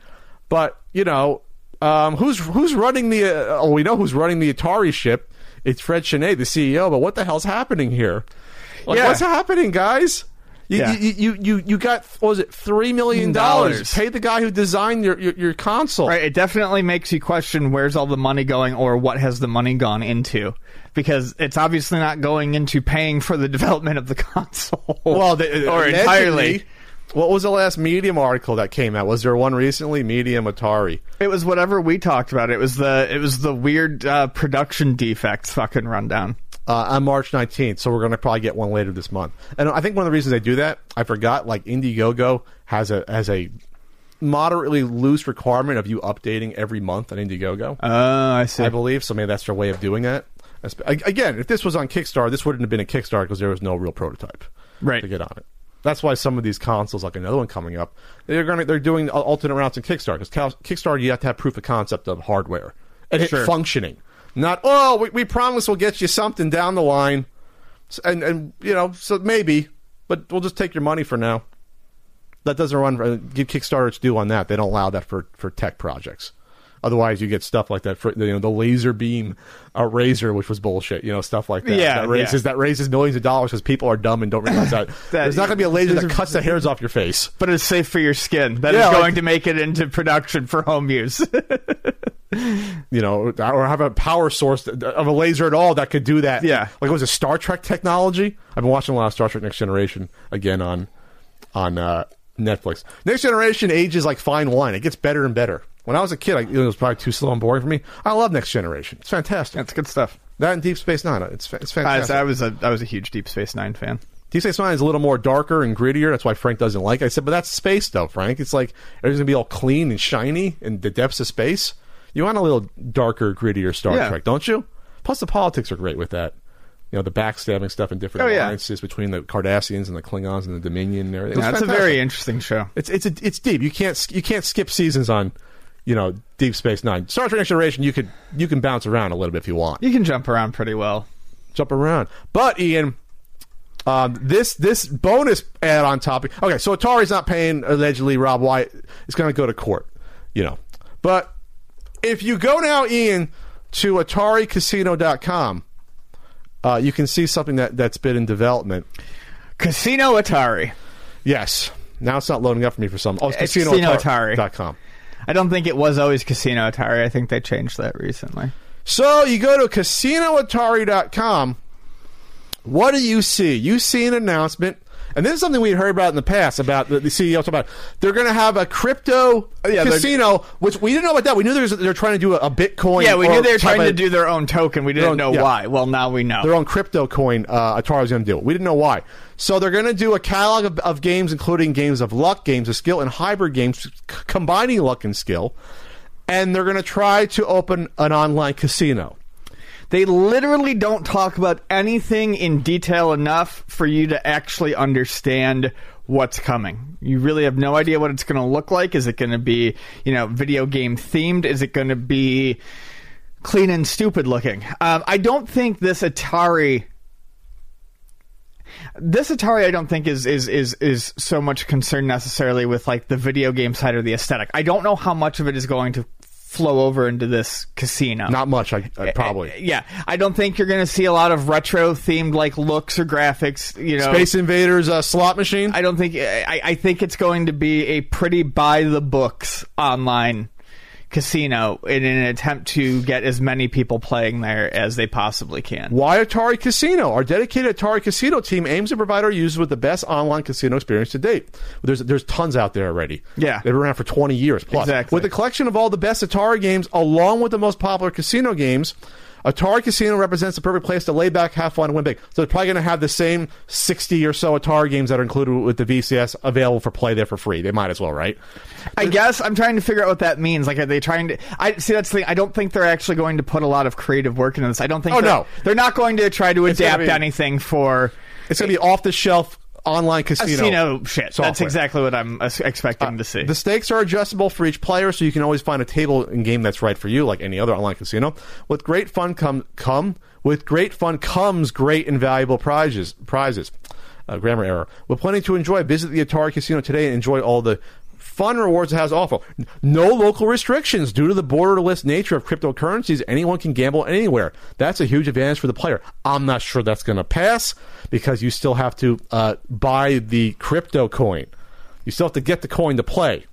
but you know um, who's who's running the uh, oh we know who's running the Atari ship. It's Fred Chesnais the CEO but what the hell's happening here? Like, Yeah. what's happening guys you, Yeah. you, you, you, you got what was it three million dollars? Dollars. Pay the guy who designed your, your, your console. Right, it definitely makes you question where's all the money going or what has the money gone into. Because it's obviously not going into paying for the development of the console. Well, the, or entirely. What was the last Medium article that came out? Was there one recently? Medium Atari. It was whatever we talked about. It was the it was the weird uh, production defects fucking rundown. Uh, on March 19th. So we're going to probably get one later this month. And I think one of the reasons they do that, I forgot, like Indiegogo has a has a moderately loose requirement of you updating every month on Indiegogo. Oh, I see. I believe so. Maybe that's their way of doing that. Again, if this was on Kickstarter, this wouldn't have been a Kickstarter because there was no real prototype Right. to get on it. That's why some of these consoles, like another one coming up, they're going they're doing alternate routes in Kickstarter because Kickstarter you have to have proof of concept of hardware and it functioning. Not oh we, we promise we'll get you something down the line, and and you know so maybe, but we'll just take your money for now. That doesn't run. uh, Give Kickstarter its due on that. They don't allow that for for tech projects. Otherwise, you get stuff like that. For, you know, the laser beam uh, razor, which was bullshit. You know, stuff like that. Yeah, that raises yeah. that raises millions of dollars because people are dumb and don't realize that. There's not going to be a laser that cuts the hairs off your face. But it's safe for your skin. That is Yeah, like- going to make it into production for home use. You know, or have a power source of a laser at all that could do that. Yeah. like it was a Star Trek technology. I've been watching a lot of Star Trek Next Generation again on on uh, Netflix. Next Generation ages like fine wine; it gets better and better. When I was a kid, I, it was probably too slow and boring for me. I love Next Generation; it's fantastic. That's good stuff. That and Deep Space Nine, it's it's I, fantastic. I was a I was a huge Deep Space Nine fan. Deep Space Nine is a little more darker and grittier. That's why Frank doesn't like. it. I said, but that's space, though, Frank. It's like everything's gonna be all clean and shiny in the depths of space. You want a little darker, grittier Star Yeah. Trek, don't you? Plus, the politics are great with that. You know, the backstabbing stuff and different Oh, yeah. alliances between the Cardassians and the Klingons and the Dominion. And everything. It was Yeah, it's a fantastic. very interesting show. It's it's a, it's deep. You can't sk- you can't skip seasons on, you know, Deep Space Nine. Star Trek Next Generation, you could you can bounce around a little bit if you want. You can jump around pretty well. jump around. But Ian, um, this this bonus add on topic. Okay, so Atari's not paying allegedly Rob Wyatt. It's going to go to court, you know. But if you go now, Ian, to AtariCasino.com, uh, you can see something that that's been in development. Casino Atari. Yes. Now it's not loading up for me for some. Oh, it's, It's CasinoAtari.com. I don't think it was always Casino Atari. I think they changed that recently. So you go to CasinoAtari.com. What do you see? You see an announcement, and this is something we had heard about in the past about the, the CEO talking about. They're going to have a crypto yeah, casino, which we didn't know about that. We knew there was, they're trying to do a, a Bitcoin. Yeah, we knew they were trying to do their own token. We didn't own- know yeah. why. Well, now we know. their own crypto coin uh, Atari was going to do. We didn't know why. So they're going to do a catalog of, of games, including games of luck, games of skill, and hybrid games, c- combining luck and skill. And they're going to try to open an online casino. They literally don't talk about anything in detail enough for you to actually understand what's coming. You really have no idea what it's going to look like. Is it going to be, you know, video game themed? Is it going to be clean and stupid looking? Um, I don't think this Atari. This Atari, I don't think is is is is so much concerned necessarily with like the video game side or the aesthetic. I don't know how much of it is going to flow over into this casino. Not much, I, I eh, eh, probably. Yeah, I don't think you're going to see a lot of retro themed like looks or graphics. You know, Space Invaders uh, slot machine. I don't think eh, I, I think it's going to be a pretty by the books online casino in an attempt to get as many people playing there as they possibly can. Why Atari Casino? Our dedicated Atari Casino team aims to provide our users with the best online casino experience to date. There's there's tons out there already. Yeah. they've been around for 20 years plus. Exactly. With a collection of all the best Atari games, along with the most popular casino games. Atari Casino represents the perfect place to lay back, have fun, and win big. So they're probably going to have the same 60 or so Atari games that are included with the VCS available for play there for free. They might as well, right? I guess I'm trying to figure out what that means. Like, are they trying to? I see. That's the thing. I don't think they're actually going to put a lot of creative work into this. I don't think. Oh, they're- no. they're not going to try to It's adapt be- anything for It's going to be off the shelf online casino. casino shit. That's exactly what I'm uh, expecting to see. The stakes are adjustable for each player, so you can always find a table and game that's right for you, like any other online casino. With great fun come come with great fun comes great and valuable prizes. Prizes. Uh, grammar error. With plenty to enjoy, visit the Atari Casino today and enjoy all the fun rewards it has offer. No local restrictions due to the borderless nature of cryptocurrencies. Anyone can gamble anywhere. That's a huge advantage for the player. I'm not sure that's going to pass because you still have to uh, buy the crypto coin. You still have to get the coin to play.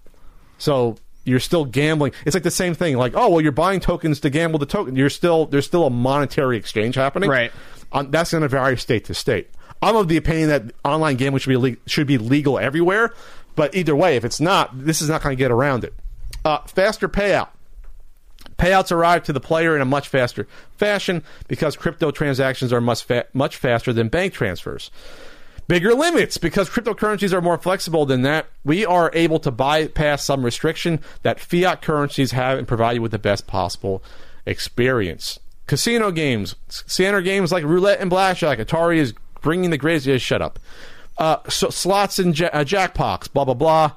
So you're still gambling. It's like the same thing. Like, oh well, you're buying tokens to gamble the token. You're still there's still a monetary exchange happening. Right. Um, that's going to vary state to state. I'm of the opinion that online gambling should be le- should be legal everywhere. But either way, if it's not, this is not going to get around it. Uh, faster payout. Payouts arrive to the player in a much faster fashion because crypto transactions are much fa- much faster than bank transfers. Bigger limits because cryptocurrencies are more flexible than that. We are able to bypass some restriction that fiat currencies have and provide you with the best possible experience. Casino games, standard games like roulette and blackjack. Atari is bringing the greatest. Yeah, shut up. Uh, so slots and ja- uh, jackpots. Blah blah blah.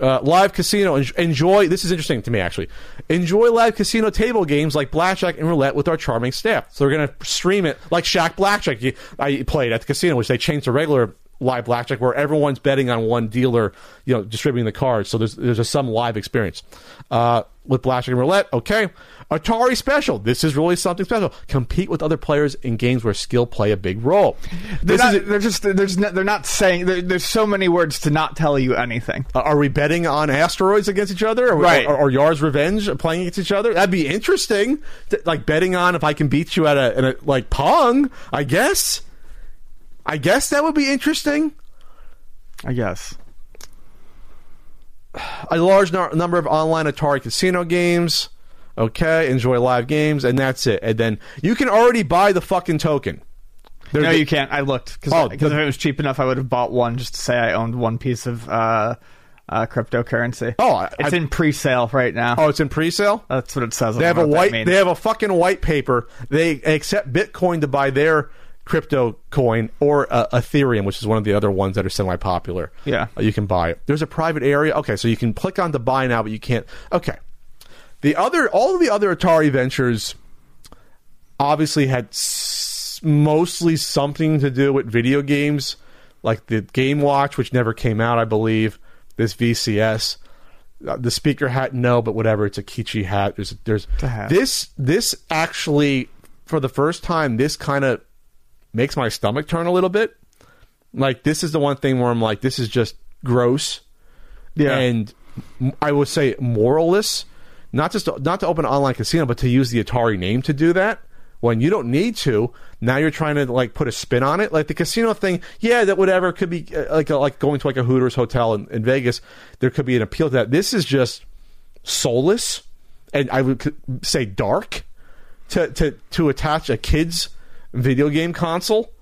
Uh, live casino. Enjoy. This is interesting to me actually. Enjoy live casino table games like blackjack and roulette with our charming staff. So we're gonna stream it like Shack Blackjack. I played at the casino, which they changed to regular live blackjack, where everyone's betting on one dealer, you know, distributing the cards. So there's there's a some live experience. Uh, with blackjack and roulette. Okay, Atari special. This is really something special. Compete with other players in games where skill play a big role. They're, This not, is they're just there's no, they're not saying there, there's so many words to not tell you anything. Uh, are we betting on asteroids against each other, or, Right. or, or Yar's Revenge playing against each other? That'd be interesting. Th- Like betting on if I can beat you at a, at a like Pong. I guess. I guess that would be interesting. I guess. A large no- number of online Atari casino games. Okay, enjoy live games, and that's it. And then you can already buy the fucking token. There- No, you can't. I looked because Oh, if it was cheap enough, I would have bought one just to say I owned one piece of uh, uh, cryptocurrency. Oh, I- it's I- in pre-sale right now. Oh, it's in pre-sale. That's what it says. They have a know what that white. They have a fucking white paper. They accept Bitcoin to buy their crypto coin or uh, Ethereum, which is one of the other ones that are semi-popular. Yeah. Uh, you can buy it. There's a private area. Okay, so you can click on to buy now, but you can't. Okay, the other, all of the other Atari ventures, obviously had s- mostly something to do with video games, like the Game Watch, which never came out, I believe. This VCS. Uh, the speaker hat, no, but whatever. It's a Kichi hat. There's, there's hat. this. This actually, for the first time, this kind of makes my stomach turn a little bit. Like this is the one thing where I'm like, this is just gross, yeah. and I would say moralless. Not just to, not to open an online casino, but to use the Atari name to do that when you don't need to. Now you're trying to like put a spin on it, like the casino thing. Yeah, that whatever could be uh, like a, like going to like a Hooters hotel in, in Vegas. There could be an appeal to that. This is just soulless, and I would say dark to to to attach a kid's video game console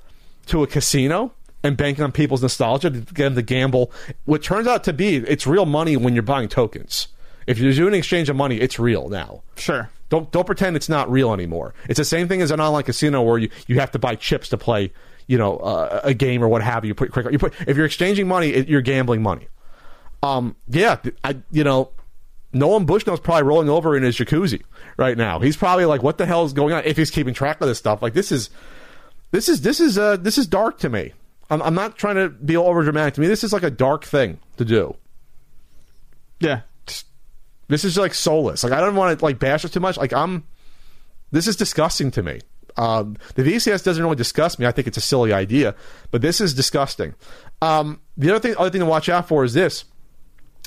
to a casino and bank on people's nostalgia to get them to gamble. What turns out to be it's real money when you're buying tokens. If you're doing an exchange of money, it's real now. sure. Don't don't pretend it's not real anymore. It's the same thing as an online casino where you, you have to buy chips to play, you know, uh, a game or what have you. You put. You put if you're exchanging money, it, you're gambling money. Um, yeah, I you know, Nolan Bushnell's probably rolling over in his jacuzzi right now. He's probably like, what the hell is going on? If he's keeping track of this stuff, like this is this is this is uh this is dark to me. I'm, I'm not trying to be over dramatic. To me, this is like a dark thing to do. Yeah. This is like soulless. Like I don't want to like bash it too much. Like I'm. This is disgusting to me. Um, the VCS doesn't really disgust me. I think it's a silly idea, but this is disgusting. Um, the other thing, other thing to watch out for is this: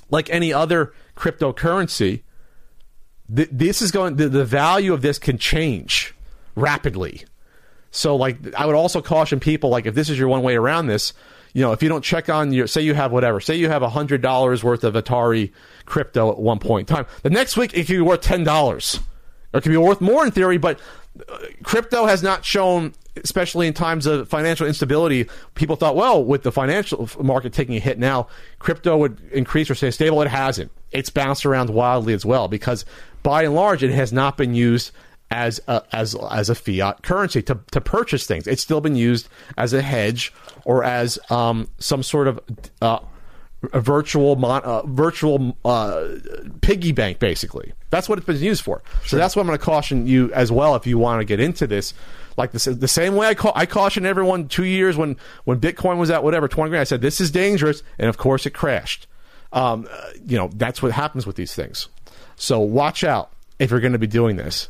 like any other cryptocurrency, th- this is going. The, the value of this can change rapidly. So, like, I would also caution people, like, if this is your one way around this, you know, if you don't check on your, say you have whatever, say you have hundred dollars worth of Atari crypto at one point in time, the next week it could be worth ten dollars, it could be worth more in theory. But uh, crypto has not shown, especially in times of financial instability, people thought, well, with the financial market taking a hit now, crypto would increase or stay stable. It hasn't. It's bounced around wildly as well because, by and large, it has not been used as a, as as a fiat currency to, to purchase things. It's still been used as a hedge or as um, some sort of uh, virtual mon- uh, virtual uh, piggy bank, basically. That's what it's been used for. So that's what I'm going to caution you as well if you want to get into this. Like the, the same way I, ca- I cautioned everyone two years when when Bitcoin was at whatever twenty grand. I said this is dangerous, and of course it crashed. Um, uh, you know that's what happens with these things. So watch out if you're going to be doing this.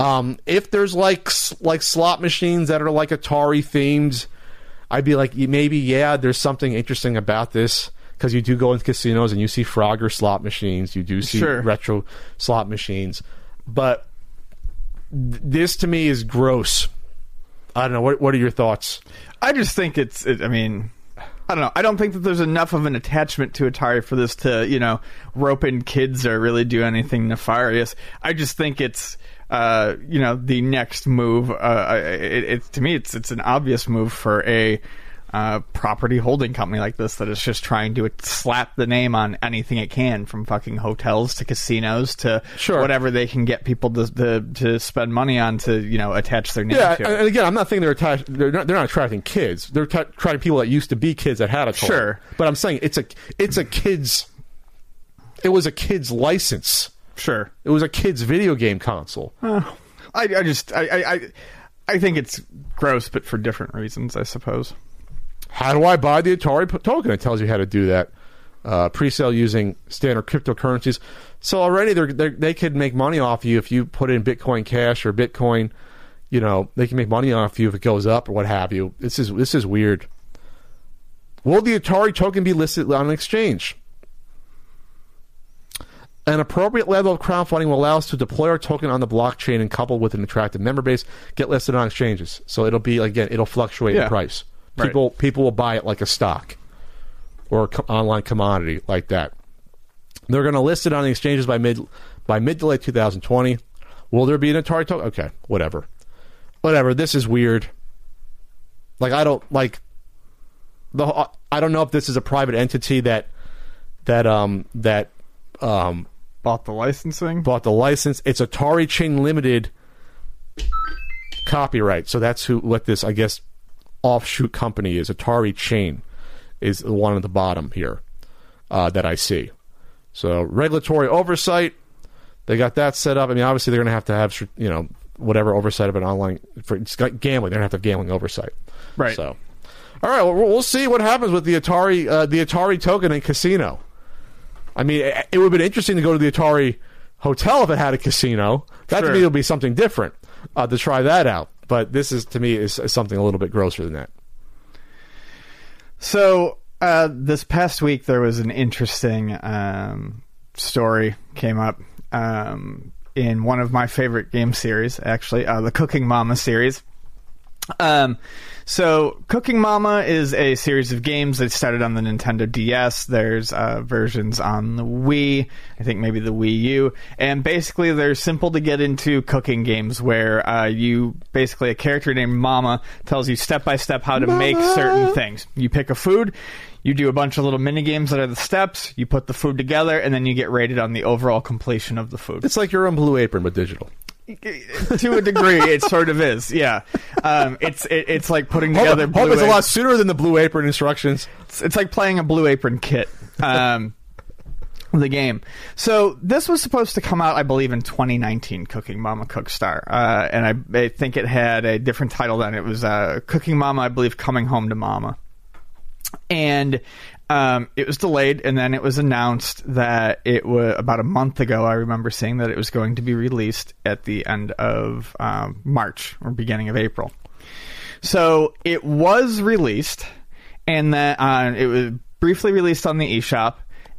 Um, if there's like like slot machines that are like Atari themed, I'd be like maybe yeah, there's something interesting about this because you do go into casinos and you see Frogger slot machines, you do see Sure. retro slot machines, but th- this to me is gross. I don't know. What What are your thoughts? I just think it's. It, I mean, I don't know. I don't think that there's enough of an attachment to Atari for this to, you know, rope in kids or really do anything nefarious. I just think it's, uh, you know, the next move. Uh, it, it, to me, it's it's an obvious move for a. Uh, property holding company like this that is just trying to slap the name on anything it can, from fucking hotels to casinos to Sure. whatever they can get people to, to to spend money on to you know attach their name Yeah, to. and again, I'm not saying they're attached. They're not. They're not attracting kids. They're t- attracting people that used to be kids that had a toy. Sure. but I'm saying it's a it's a kid's. It was a kid's license. sure. It was a kid's video game console. I, I just I I I think it's gross, but for different reasons, I suppose. How do I buy the Atari token? It tells you how to do that. uh, pre-sale using standard cryptocurrencies. So already they're, they're, they could make money off you if you put in Bitcoin Cash or Bitcoin. You know they can make money off you if it goes up or what have you. This is this is weird. Will the Atari token be listed on an exchange? An appropriate level of crowdfunding will allow us to deploy our token on the blockchain and coupled with an attractive member base, get listed on exchanges. So it'll be again, it'll fluctuate Yeah. in price. Right. People people will buy it like a stock or a co- online commodity like that. They're going to list it on the exchanges by mid by mid to late 2020. Will there be an Atari token? Okay, whatever, whatever. This is weird. Like I don't like the. I don't know if this is a private entity that that um that um Bought the licensing. bought the license. It's Atari Chain Limited copyright. So that's who what this I guess offshoot company is. Atari Chain is the one at the bottom here uh, that I see. So regulatory oversight, they got that set up. I mean, obviously they're going to have to have you know whatever oversight of an online for it's got gambling. They're going to have to have gambling oversight. Right. So, all right, well, we'll see what happens with the Atari uh, the Atari token and casino. I mean, it, it would have been interesting to go to the Atari hotel if it had a casino. That to Sure. me would be something different uh, to try that out. But this is to me is, something a little bit grosser than that. So uh, this past week there was an interesting um, story came up um, in one of my favorite game series, actually, uh, the Cooking Mama series. Um, so Cooking Mama is a series of games that started on the Nintendo DS. There's uh, versions on the Wii, I think maybe the Wii U, and basically they're simple to get into cooking games where uh, you basically a character named Mama tells you step by step how to make certain things. You pick a food. You do a bunch of little mini games that are the steps. You put the food together, and then you get rated on the overall completion of the food It's like your own Blue Apron but digital. To a degree, it sort of is. Yeah, um, it's it, it's like putting Hope, together. hope Blue it's a lot sooner than the Blue Apron instructions. It's, it's like playing a Blue Apron kit. Um, the game. So this was supposed to come out, I believe, in 2019. Cooking Mama Cookstar, uh, and I, I think it had a different title then. It was uh, Cooking Mama, I believe, Coming Home to Mama, and. Um, it was delayed, and then it was announced that it was about a month ago. I remember seeing that it was going to be released at the end of um, March or beginning of April. So it was released, and then uh, it was briefly released on the eShop,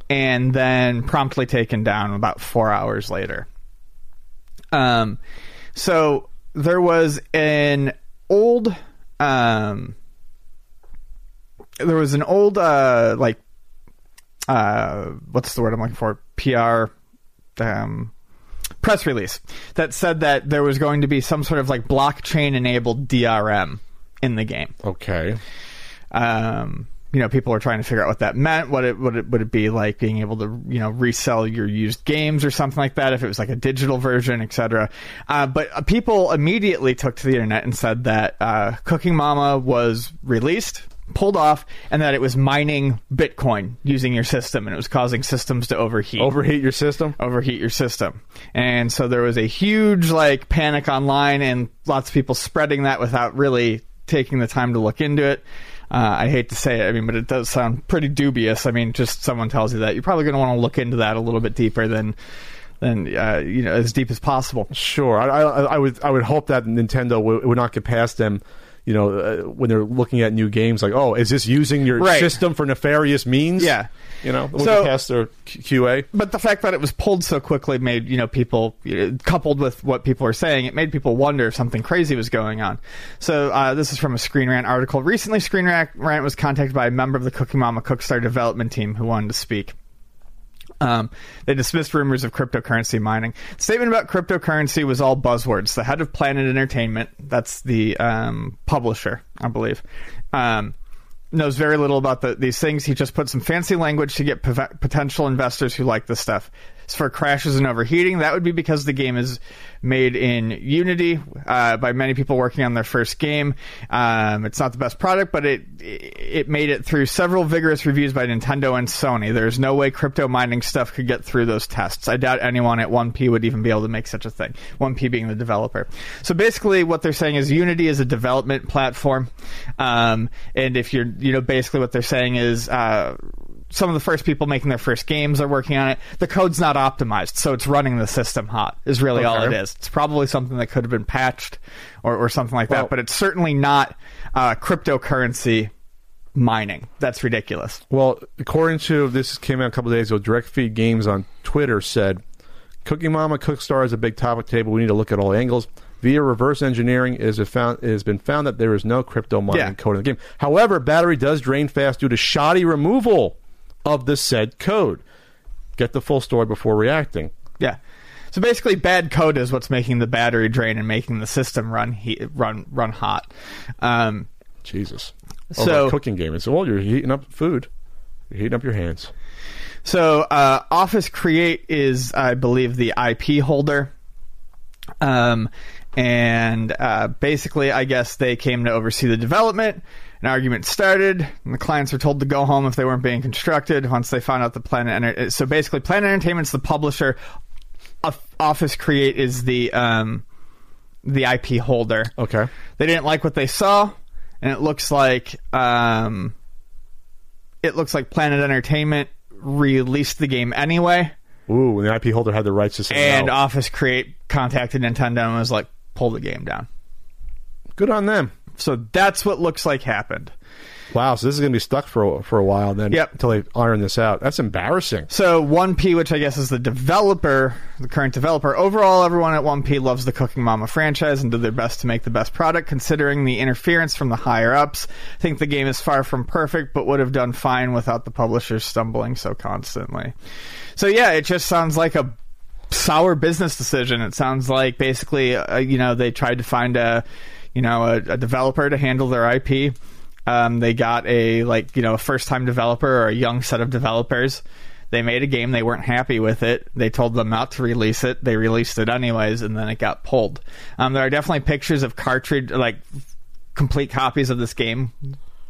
and then promptly taken down about four hours later. Um, so there was an old, um, there was an old, uh, like, uh, what's the word I'm looking for? PR, um, press release that said that there was going to be some sort of like blockchain enabled DRM in the game. Okay. Um, you know, people were trying to figure out what that meant. What it would it would it be like being able to you know resell your used games or something like that if it was like a digital version, etc. Uh, but uh, people immediately took to the internet and said that uh, Cooking Mama was released. Pulled off, and that it was mining Bitcoin using your system, and it was causing systems to overheat Overheat your system. overheat your system. And so there was a huge like panic online and lots of people spreading that without really taking the time to look into it. Uh, I hate to say it, I mean, but it does sound pretty dubious. I mean, just someone tells you that you're probably going to want to look into that a little bit deeper than than uh, you know as deep as possible. Sure, I, I, I would I would hope that Nintendo would, would not get past them. You know, uh, when they're looking at new games, like, oh, is this using your Right. system for nefarious means? Yeah. you know, So- past their QA. But the fact that it was pulled so quickly made you know people you know, coupled with what people were saying, it made people wonder if something crazy was going on. So uh, this is from a Screen Rant article. Recently, Screen Rant, Rant was contacted by a member of the Cooking Mama Cookstar development team who wanted to speak. Um, they dismissed rumors of cryptocurrency mining. Statement about cryptocurrency was all buzzwords. The head of Planet Entertainment, that's the um, publisher, I believe, um, knows very little about the, these things. He just put some fancy language to get pov- potential investors who like this stuff. As for crashes and overheating, that would be because the game is made in Unity uh, by many people working on their first game. Um, it's not the best product, but it it made it through several vigorous reviews by Nintendo and Sony. There's no way crypto mining stuff could get through those tests. I doubt anyone at 1P would even be able to make such a thing. 1P being the developer. So basically, what they're saying is Unity is a development platform, um, and if you're, you know, basically what they're saying is. Uh, some of the first people making their first games are working on it. The code's not optimized, so it's running the system hot. Is really all it Okay. is. It's probably something that could have been patched or, or something like Well- that, but it's certainly not uh, cryptocurrency mining. That's ridiculous. Well, according to this came out a couple days ago, Direct Feed Games on Twitter said, "Cooking Mama Cookstar is a big topic table. We need to look at all angles." Via reverse engineering, it has, found, it has been found that there is no crypto mining Yeah. code in the game. However, battery does drain fast due to shoddy removal of the said code. Get the full story before reacting. Yeah. So basically, bad code is what's making the battery drain and making the system run heat, run run hot. Um, Jesus. So- Over cooking game. It's well, you're heating up food. You're heating up your hands. So uh, Office Create is, I believe, the IP holder. Um, and uh, basically, I guess they came to oversee the development. An argument started, and the clients were told to go home if they weren't being constructed. Once they found out the Planet Enter- so basically, Planet Entertainment's the publisher. Off- Office Create is the um, the IP holder. Okay. They didn't like what they saw, and it looks like um, it looks like Planet Entertainment released the game anyway, Ooh, and the IP holder had the rights to say and no. Office Create contacted Nintendo and was like, "Pull the game down." Good on them. So that's what looks like happened. Wow, so this is going to be stuck for a, for a while then Yep. until they iron this out. That's embarrassing. So 1P, which I guess is the developer, the current developer, overall everyone at 1P loves the Cooking Mama franchise and did their best to make the best product considering the interference from the higher ups. I think the game is far from perfect, but would have done fine without the publishers stumbling so constantly. So yeah, it just sounds like a sour business decision. It sounds like basically, uh, you know, they tried to find a, you know, a, a developer to handle their IP. Um, they got a like you know a first time developer or a young set of developers. They made a game. They weren't happy with it. They told them not to release it. They released it anyways, and then it got pulled. Um, there are definitely pictures of cartridge like complete copies of this game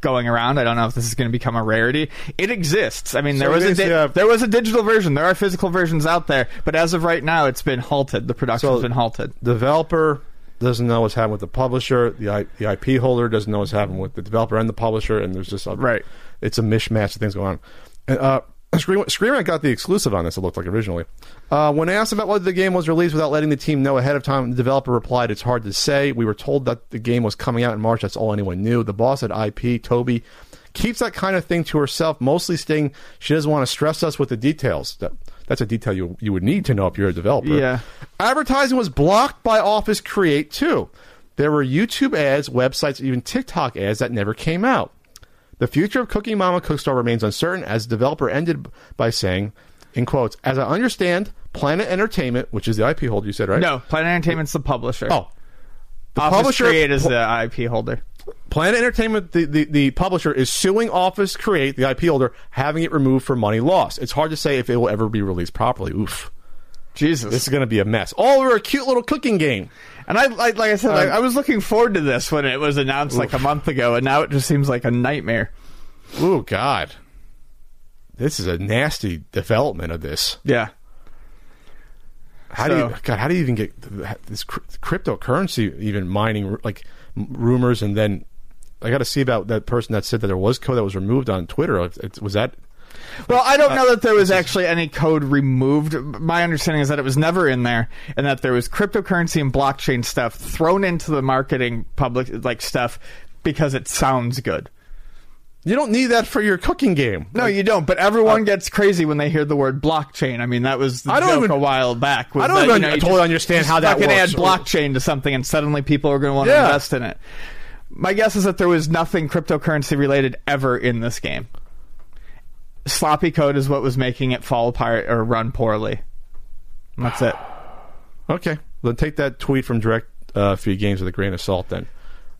going around. I don't know if this is going to become a rarity. It exists. I mean, there was a di- yeah. there was a digital version. There are physical versions out there, but as of right now, it's been halted. The production's So- been halted. Developer doesn't know what's happening with the publisher. The, I, the IP holder doesn't know what's happening with the developer and the publisher, and there's just a, Right. It's a mishmash of things going on. And, uh, Scream, Scream got the exclusive on this. It looked like originally. Uh, when asked about whether the game was released without letting the team know ahead of time, the developer replied, "It's hard to say. We were told that the game was coming out in March. That's all anyone knew." The boss at IP, Toby, keeps that kind of thing to herself, mostly stating she doesn't want to stress us with the details. That, that's a detail you you would need to know if you're a developer. Yeah. Advertising was blocked by Office Create too. There were YouTube ads, websites, even TikTok ads that never came out. The future of Cooking Mama Cookstar remains uncertain, as the developer ended by saying, in quotes, as I understand, Planet Entertainment, which is the IP holder, you said, right? No, Planet Entertainment's the publisher. Oh. The Office publisher, Create is the IP holder. Planet Entertainment, the, the, the publisher, is suing Office Create, the IP holder, having it removed for money lost. It's hard to say if it will ever be released properly. Oof. Jesus. This is going to be a mess. All over a cute little cooking game. And I, like, like I said, Um, I, I was looking forward to this when it was announced like a month ago, and now it just seems like a nightmare. Oh, God. This is a nasty development of this. Yeah. How do you, God? How do you even get this cr- cryptocurrency even mining like rumors and then I got to see about that person that said that there was code that was removed on Twitter. It- it- was that Well, I don't uh, know that there was actually any code removed. My understanding is that it was never in there, and that there was cryptocurrency and blockchain stuff thrown into the marketing public like stuff because it sounds good. You don't need that for your cooking game? No, you don't. But everyone gets crazy when they hear the word blockchain. I mean, that was the I don't joke even- a while back. I don't that, even you know, you totally just- understand how that can add blockchain to something, and suddenly people are going to want to Yeah. invest in it. My guess is that there was nothing cryptocurrency related ever in this game. Sloppy code is what was making it fall apart or run poorly. That's it. Okay, then take that tweet from Direct uh, Feed Games with a grain of salt. Then,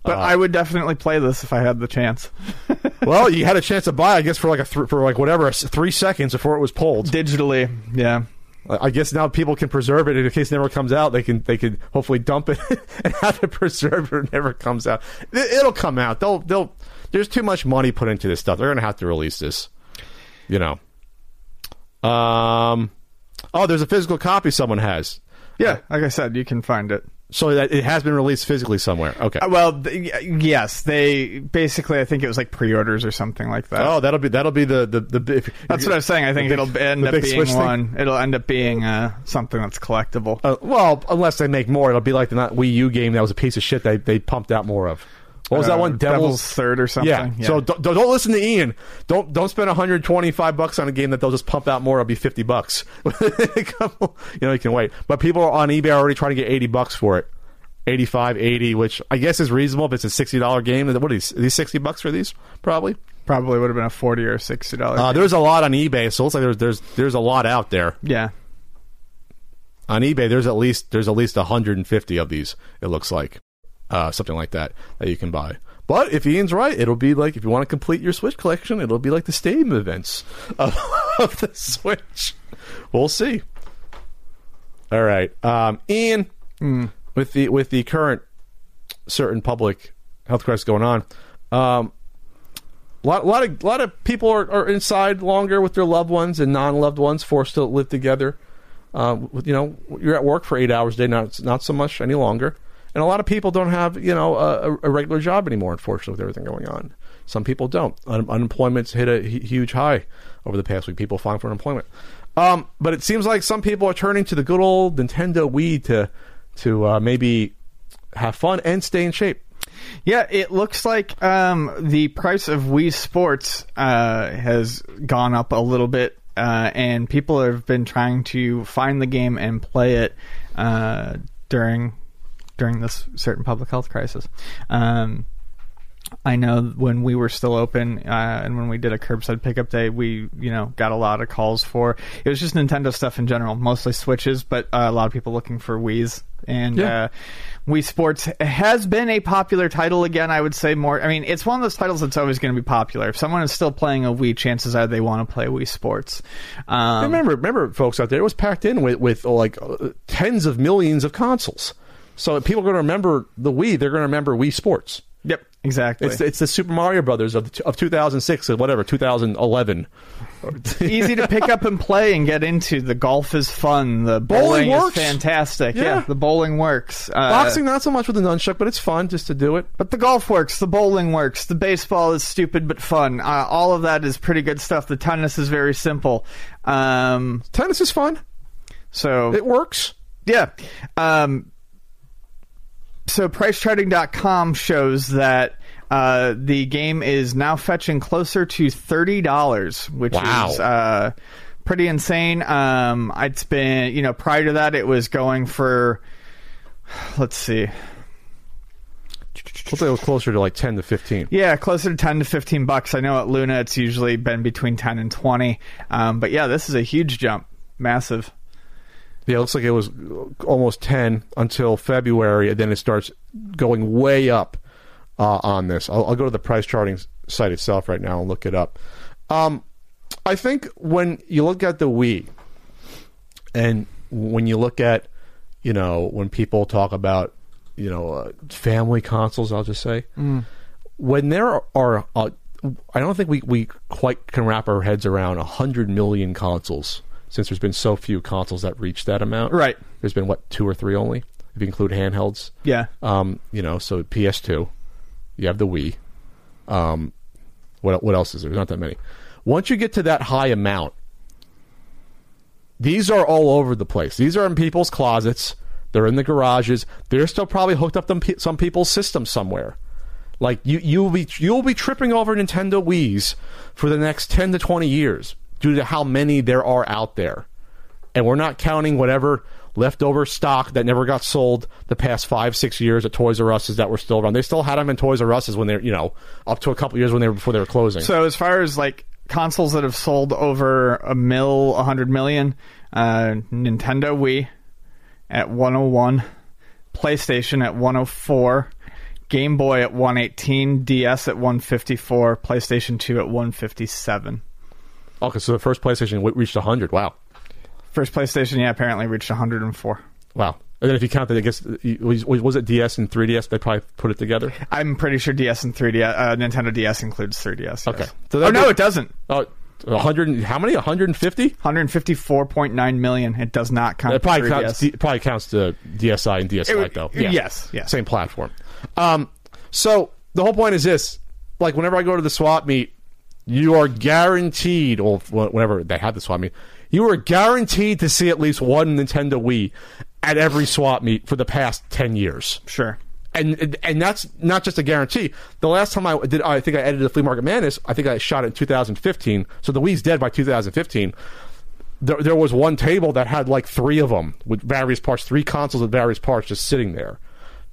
But I would definitely play this if I had the chance. well, you had a chance to buy, I guess, for like a th- for like whatever s- three seconds before it was pulled. Digitally, yeah. I guess now people can preserve it in case it never comes out. They can they can hopefully dump it and have it preserved or it never comes out. It, it'll come out. They'll they'll. There's too much money put into this stuff. They're gonna have to release this. You know. Um. Oh, there's a physical copy someone has. Yeah, like I said, you can find it. So that it has been released physically somewhere. Okay. Uh, well, th- yes, they basically. I think it was like pre-orders or something like that. oh, that'll be that'll be the the, the if, That's what I was saying. I think big- it'll end up being Switch thing? one. It'll end up being uh, something that's collectible. Uh, well, unless they make more, it'll be like the not Wii U game that was a piece of shit they they pumped out more of. What was that Uh, one? Devil's Third or something? Yeah. Yeah. So don't, don't listen to Ian. Don't don't spend 125 bucks on a game that they'll just pump out more. It'll be 50 bucks. you know, you can wait. But people on eBay are already trying to get 80 bucks for it. 85, 80, which I guess is reasonable if it's a $60 game. What are these? Are these 60 bucks for these? Probably. Probably would have been a forty or sixty dollars. Uh, there's a lot on eBay, so it looks like there's there's there's a lot out there. yeah. on eBay there's at least there's at least 150 of these it looks like uh, something like that that you can buy. But if Ian's right it'll be like if you want to complete your Switch collection it'll be like the stadium events of, of the Switch. We'll see. All right um, Ian with the with the current certain public health crisis going on um, a lot, lot of lot of people are, are inside longer with their loved ones and non-loved ones forced to live together. Um, with- you know, you're at work for eight hours a day, not not so much any longer. And a lot of people don't have, you know, a, a regular job anymore. Unfortunately, with everything going on, some people don't. Un- unemployment's hit a huge high over the past week. People filing for unemployment. Um, but it seems like some people are turning to the good old Nintendo Wii to to uh, maybe have fun and stay in shape. Yeah, it looks like um, the price of Wii Sports uh, has gone up a little bit, uh, and people have been trying to find the game and play it uh, during during this certain public health crisis. Um, I know when we were still open uh, and when we did a curbside pickup day, we you know got a lot of calls for it was just Nintendo stuff in general, mostly Switches, but uh, a lot of people looking for Wii's and Yeah. uh, Wii Sports has been a popular title again. I would say more. I mean, it's one of those titles that's always going to be popular. If someone is still playing a Wii, chances are they want to play Wii Sports. Um, remember, remember, folks out there, it was packed in with with like tens of millions of consoles. So if people are going to remember the Wii, they're going to remember Wii Sports. yep, exactly. It's it's the Super Mario Brothers of of 2006 or whatever 2011. easy to pick up and play and get into. The golf is fun. The Bowling bowling, works. is fantastic. Yeah. Yeah. the bowling works. Uh, Boxing not so much with the nunchuck, but it's fun just to do it. But the golf works, the bowling works, the baseball is stupid but fun. Uh, all of that is pretty good stuff. The tennis is very simple. Um, Tennis is fun. so It works. yeah. Um, so pricecharting.com shows that uh, the game is now fetching closer to thirty dollars, which Wow. is uh, pretty insane. Um, it's been you know prior to that it was going for let's see Looks like it was closer to like 10 to 15. Yeah, closer to ten to fifteen bucks. I know at Luna it's usually been between ten and twenty. Um, but yeah, this is a huge jump, massive. Yeah, it looks like it was almost 10 until February, and then it starts going way up uh, on this. I'll, I'll go to the price charting site itself right now and look it up. Um, I think when you look at the Wii, and when you look at, you know, when people talk about, you know, uh, family consoles, I'll just say, when there are, uh, I don't think we, we quite can wrap our heads around 100 million consoles since there's been so few consoles that reach that amount. Right. There's been, what, two or three only, if you include handhelds? Yeah. Um, you know, so PS2, you have the Wii. Um, what what else is there? There's not that many. Once you get to that high amount, these are all over the place. These are in people's closets. They're in the garages. They're still probably hooked up to some people's systems somewhere. Like you, you'll be you'll be tripping over Nintendo Wii's for the next ten to twenty years due to how many there are out there and we're not counting whatever leftover stock that never got sold the past five, six years at Toys R Us's that were still around. They still had them in Toys R Us's when they're, you know, up to a couple years when they were before they were closing. So as far as like consoles that have sold over a mil, a hundred million, uh, Nintendo Wii at one hundred one, PlayStation at one hundred four. Game Boy at 118, DS at 154, PlayStation 2 at 157. Okay, so the first PlayStation w- reached 100. Wow. First PlayStation, yeah, apparently reached 104. Wow. And then if you count that, I guess, was, was it DS and 3DS? They probably put it together. I'm pretty sure DS and 3DS, uh, Nintendo DS includes 3DS. Yes. Okay. So oh no, it doesn't. Oh, hundred. How many? One hundred and fifty. 154.9 million. It does not count. It probably counts. 3DS. D, probably counts the DSi and DSi It would- though. yes, yes. same platform. Um, so the whole point is this: like whenever I go to the swap meet, you are guaranteed, or whenever they have the swap meet, you are guaranteed to see at least one Nintendo Wii at every swap meet for the past ten years Sure. and and that's not just a guarantee. The last time I did, I think I edited the Flea Market Madness. I think I shot it in 2015. So the Wii's dead by 2015. There, there was one table that had like three of them with various parts, three consoles with various parts just sitting there.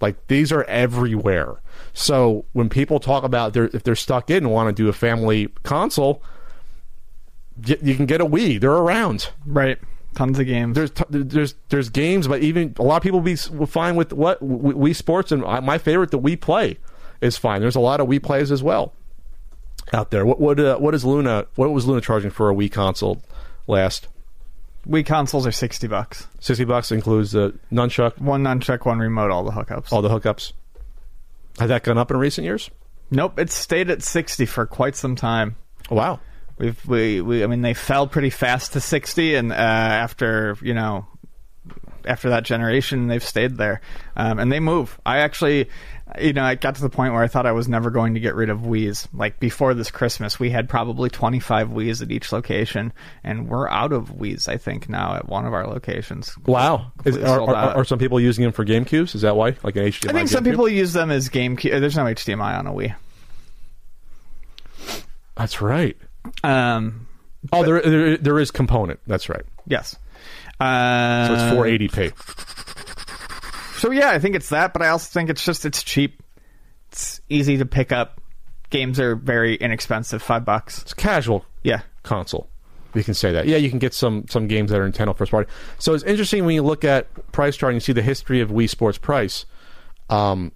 Like these are everywhere. So when people talk about their, if they're stuck in and want to do a family console, you can get a Wii. They're around Right. Tons of games. there's t- there's there's games, but even a lot of people be fine with what Wii Sports and my favorite, the Wii Play, is fine. There's a lot of Wii Plays as well out there. What what uh, what is Luna? What was Luna charging for a Wii console last? Wii consoles are 60 bucks. Sixty bucks includes the nunchuck, One nunchuck, one remote, all the hookups. all the hookups. Has that gone up in recent years? Nope, it's stayed at 60 for quite some time. Wow. We've we, we I mean they fell pretty fast to 60 and uh, after, you know, after that generation they've stayed there. Um, and they move. I actually you know, I got to the point where I thought I was never going to get rid of Wii's. Like before this Christmas, we had probably 25 Wii's at each location, and we're out of Wii's. I think now at one of our locations. Wow. Is, are, are, are some people using them for GameCubes? Is that why? Like an HDMI? I think some GameCube? people use them as game. Key- There's no HDMI on a Wii. That's right. Um, Oh, there, there there is component. That's right. yes. Uh, So it's 480p. So yeah, I think it's that, but I also think it's just it's cheap. It's easy to pick up. Games are very inexpensive, five bucks. It's casual Yeah, console. You can say that. Yeah, you can get some some games that are Nintendo first party. So it's interesting when you look at price chart and you see the history of Wii Sports price. Um,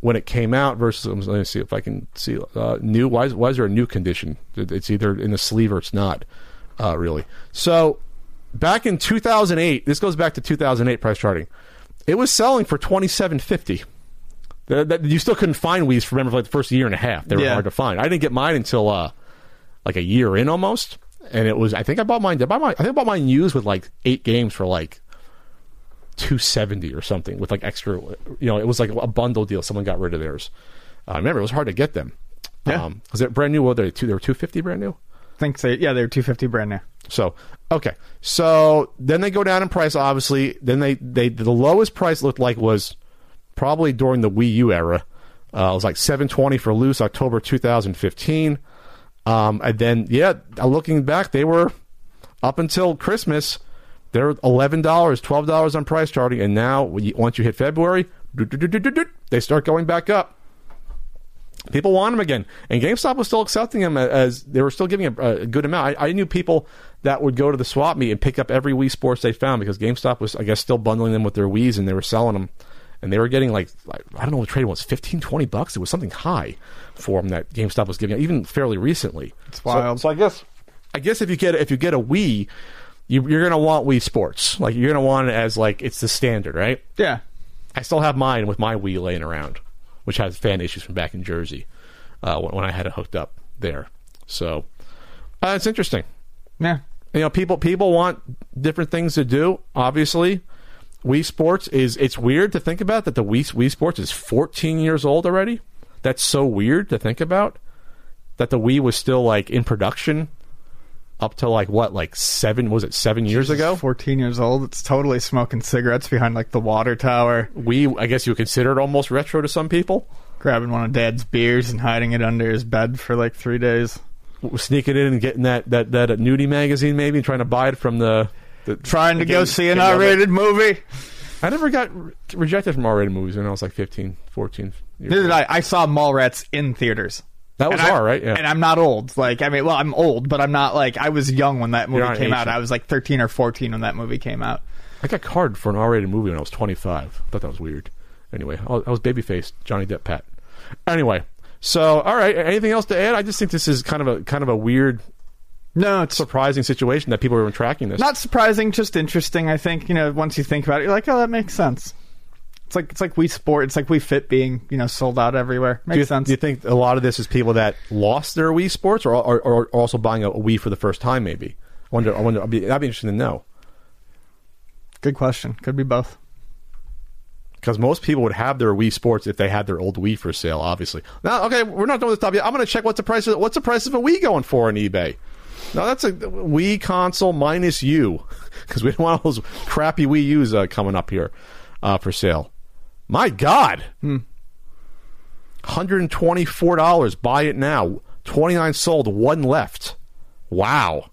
when it came out versus let me see if I can see uh, new. Why is, why is there a new condition? It's either in the sleeve or it's not. Uh, really. So back in 2008, this goes back to 2008 price charting. It was selling for 2750. That, that, you still couldn't find Wii's for remember for like the first year and a half. They were Yeah. hard to find. I didn't get mine until uh, like a year in almost, and it was. I think I bought mine. Did I buy mine? I think I bought mine used with like eight games for like two seventy or something with like extra. You know, it was like a bundle deal. Someone got rid of theirs. Uh, I remember it was hard to get them. Yeah. Um, was it brand new? Were they two? They were two fifty brand new. Think they yeah they're two fifty brand new. So okay, so then they go down in price. Obviously, then they they the lowest price looked like was probably during the Wii U era. Uh, it was like seven twenty for loose October two thousand fifteen. Um, and then yeah, looking back, they were up until Christmas. They're eleven dollars, twelve dollars on price charting, and now once you hit February, they start going back up people want them again. And GameStop was still accepting them as they were still giving a, a good amount. I, I knew people that would go to the swap meet and pick up every Wii Sports they found because GameStop was, I guess, still bundling them with their Wii's and they were selling them. And they were getting like, like I don't know what the trade was, 15, 20 bucks. It was something high for them that GameStop was giving, out, even fairly recently. It's wild. So, so I guess, I guess if you get if you get a Wii, you, you're gonna want Wii Sports. Like you're gonna want it as like it's the standard, right? Yeah, I still have mine with my Wii laying around, which has fan issues from back in Jersey uh, when, when I had it hooked up there. So uh, it's interesting. yeah. You know, people people want different things to do. Obviously, Wii Sports is. It's weird to think about that the Wii Wii Sports is 14 years old already. That's so weird to think about. That the Wii was still like in production up to like what, like seven? Was it seven years ago? Fourteen years old. It's totally smoking cigarettes behind like the water tower, We, I guess you would consider it almost retro to some people. grabbing one of Dad's beers and hiding it under his bed for like three days. sneaking in and getting that that that nudie magazine maybe and trying to buy it from the, the Trying to go see an. R-rated movie. I never got re- rejected from R-rated movies when I was like 15, 14. years Neither did. I. I saw Mallrats in theaters. That was And I- R, right? Yeah. And I'm not old. Like, I mean, well, I'm old, but I'm not like I was young when that movie came out. I was like 13 or 14 when that movie came out. I got carded for an R-rated movie when I was 25. I thought that was weird. Anyway, I was, I was babyface Johnny Depp Pat. Anyway, so all right. Anything else to add? I just think this is kind of a kind of a weird, No, it's surprising situation that people are tracking this. not surprising, just interesting. I think you know once you think about it, you're like, oh, that makes sense. It's like it's like Wii Sport. It's like Wii Fit being you know sold out everywhere. Makes Do you, sense. do you think a lot of this is people that lost their Wii Sports, or or, or also buying a Wii for the first time? Maybe. I wonder. I wonder. I'd be, that'd be interesting to know Good question. Could be both. because most people would have their Wii Sports if they had their old Wii for sale. Obviously. Now, okay, we're not done with this topic. yet. I'm going to check what's the price. Of, what's the price of a Wii going for on eBay? No, that's a Wii console minus U because we don't want all those crappy Wii U's uh, coming up here uh, for sale. My God, twenty-four dollars. Buy it now. Twenty-nine sold. One left. Wow,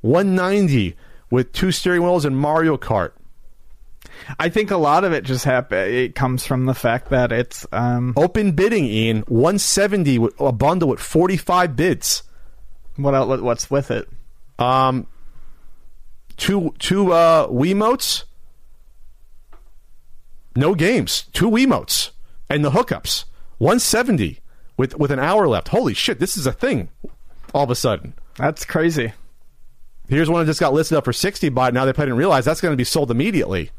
one ninety with two steering wheels and Mario Kart. I think a lot of it just happen. It comes from the fact that it's um Open bidding, Ian. One seventy with a bundle with forty-five bids. what what's with it. Um, two two uh Wiimotes. No games. Two Wiimotes and the hookups. One seventy with with an hour left. Holy shit! This is a thing. All of a sudden, That's crazy. here's one that just got listed up for sixty. But now they probably didn't realize that's going to be sold immediately.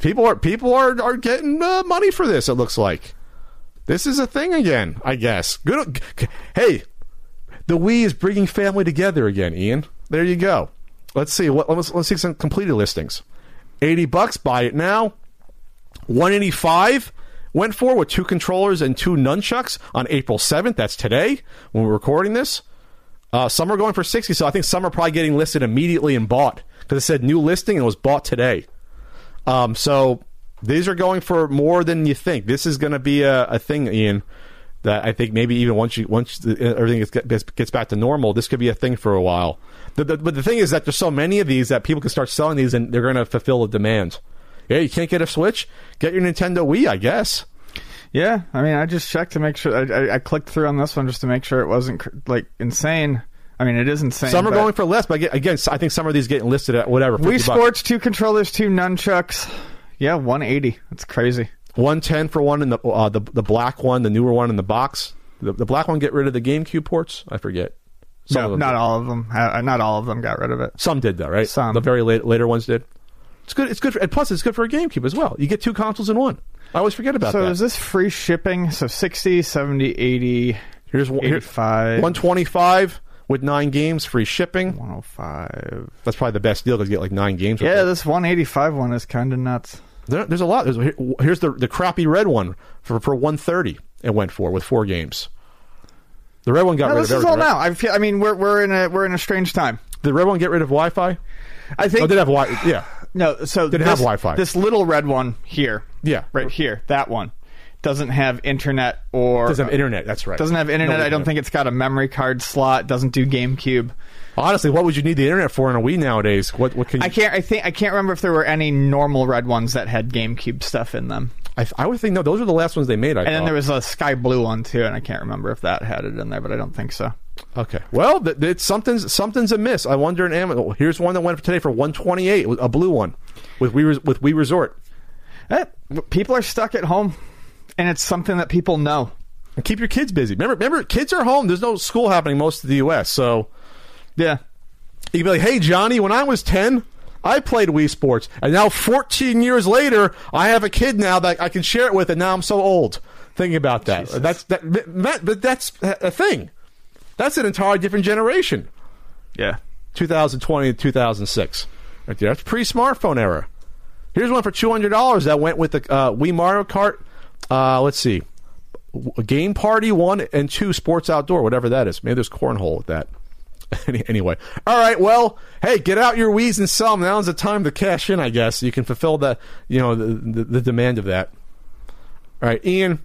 People are people are are getting uh, money for this. It looks like this is a thing again. I guess. Good. Hey, the Wii is bringing family together again. Ian, there you go. Let's see. What, let's let's see some completed listings. Eighty bucks. Buy it now. One eighty five. Went for with two controllers and two nunchucks on April seventh. That's today when we're recording this. Uh, some are going for 60, so I think some are probably getting listed immediately and bought because it said new listing and was bought today. Um, so these are going for more than you think. This is going to be a, a thing, Ian. That I think maybe even once you once the, everything gets, gets gets back to normal, this could be a thing for a while. The, the, but the thing is that there's so many of these that people can start selling these and they're going to fulfill the demand. Yeah, you can't get a Switch. Get your Nintendo Wii, I guess. Yeah, I mean, I just checked to make sure. I, I, I clicked through on this one just to make sure it wasn't like insane. I mean, it is insane. Some are going for less, but again, I think some of these getting listed at whatever. 50 Wii bucks. Sports, two controllers, two nunchucks. Yeah, 180. That's crazy. One ten for one in the uh, the the black one, the newer one in the box. The, the black one get rid of the GameCube ports. I forget. Some No, not did. all of them. Uh, not all of them got rid of it. Some did though, right? Some. The very late, later ones did. It's good. It's good. For, and plus, it's good for a GameCube as well. You get two consoles in one. I always forget about that. So that. is this free shipping? So 60, 70, 80, here's one. Here, one twenty five with nine games, free shipping. 105. That's probably the best deal because you get like nine games. Yeah, this 185 one is kind of nuts. There, there's a lot. There's, here- here's the the crappy red one for for one thirty. It went for with four games. The red one got No, rid this of is everything. all right? now. I feel. I mean, we're we're in a we're in a strange time. Did the red one get rid of Wi-Fi? I think Oh, did have Wi? Yeah, no. So Didn't this, have Wi-Fi. This little red one here, yeah. right here, that one doesn't have internet or Doesn't have internet. That's right. doesn't have internet. No I don't internet. think it's got a memory card slot. Doesn't do GameCube. Honestly, what would you need the internet for in a Wii nowadays? What what can you, I can't. I think I can't remember if there were any normal red ones that had GameCube stuff in them. I, I would think no. Those were the last ones they made. I And then there was a sky blue one too, and I can't remember if that had it in there, but I don't think so. Okay. Well, th- th- something's something's amiss. I wonder in Amazon. Here's one that went for today for one twenty eight, a blue one with we Res- with Wii Resort. Eh, people are stuck at home, and it's something that people know. And keep your kids busy. Remember, remember, kids are home. There's no school happening most of the U.S. So Yeah. you can be like, "Hey, Johnny, when I was ten, I played Wii Sports, and now 14 years later, I have a kid now that I can share it with, and now I'm so old." Thinking about that, Jesus. that's that, that, but that's a thing. That's an entirely different generation. Yeah. 2020 to 2006. Right there. That's pre-smartphone era. Here's one for $200 that went with the uh, Wii Mario Kart. Uh, let's see. Game Party 1 and 2 Sports Outdoor, whatever that is. Maybe there's cornhole with that. Anyway. All right, well, hey, get out your Wii's and sell them. Now's the time to cash in, I guess. You can fulfill the, you know, the, the, the demand of that. All right, Ian,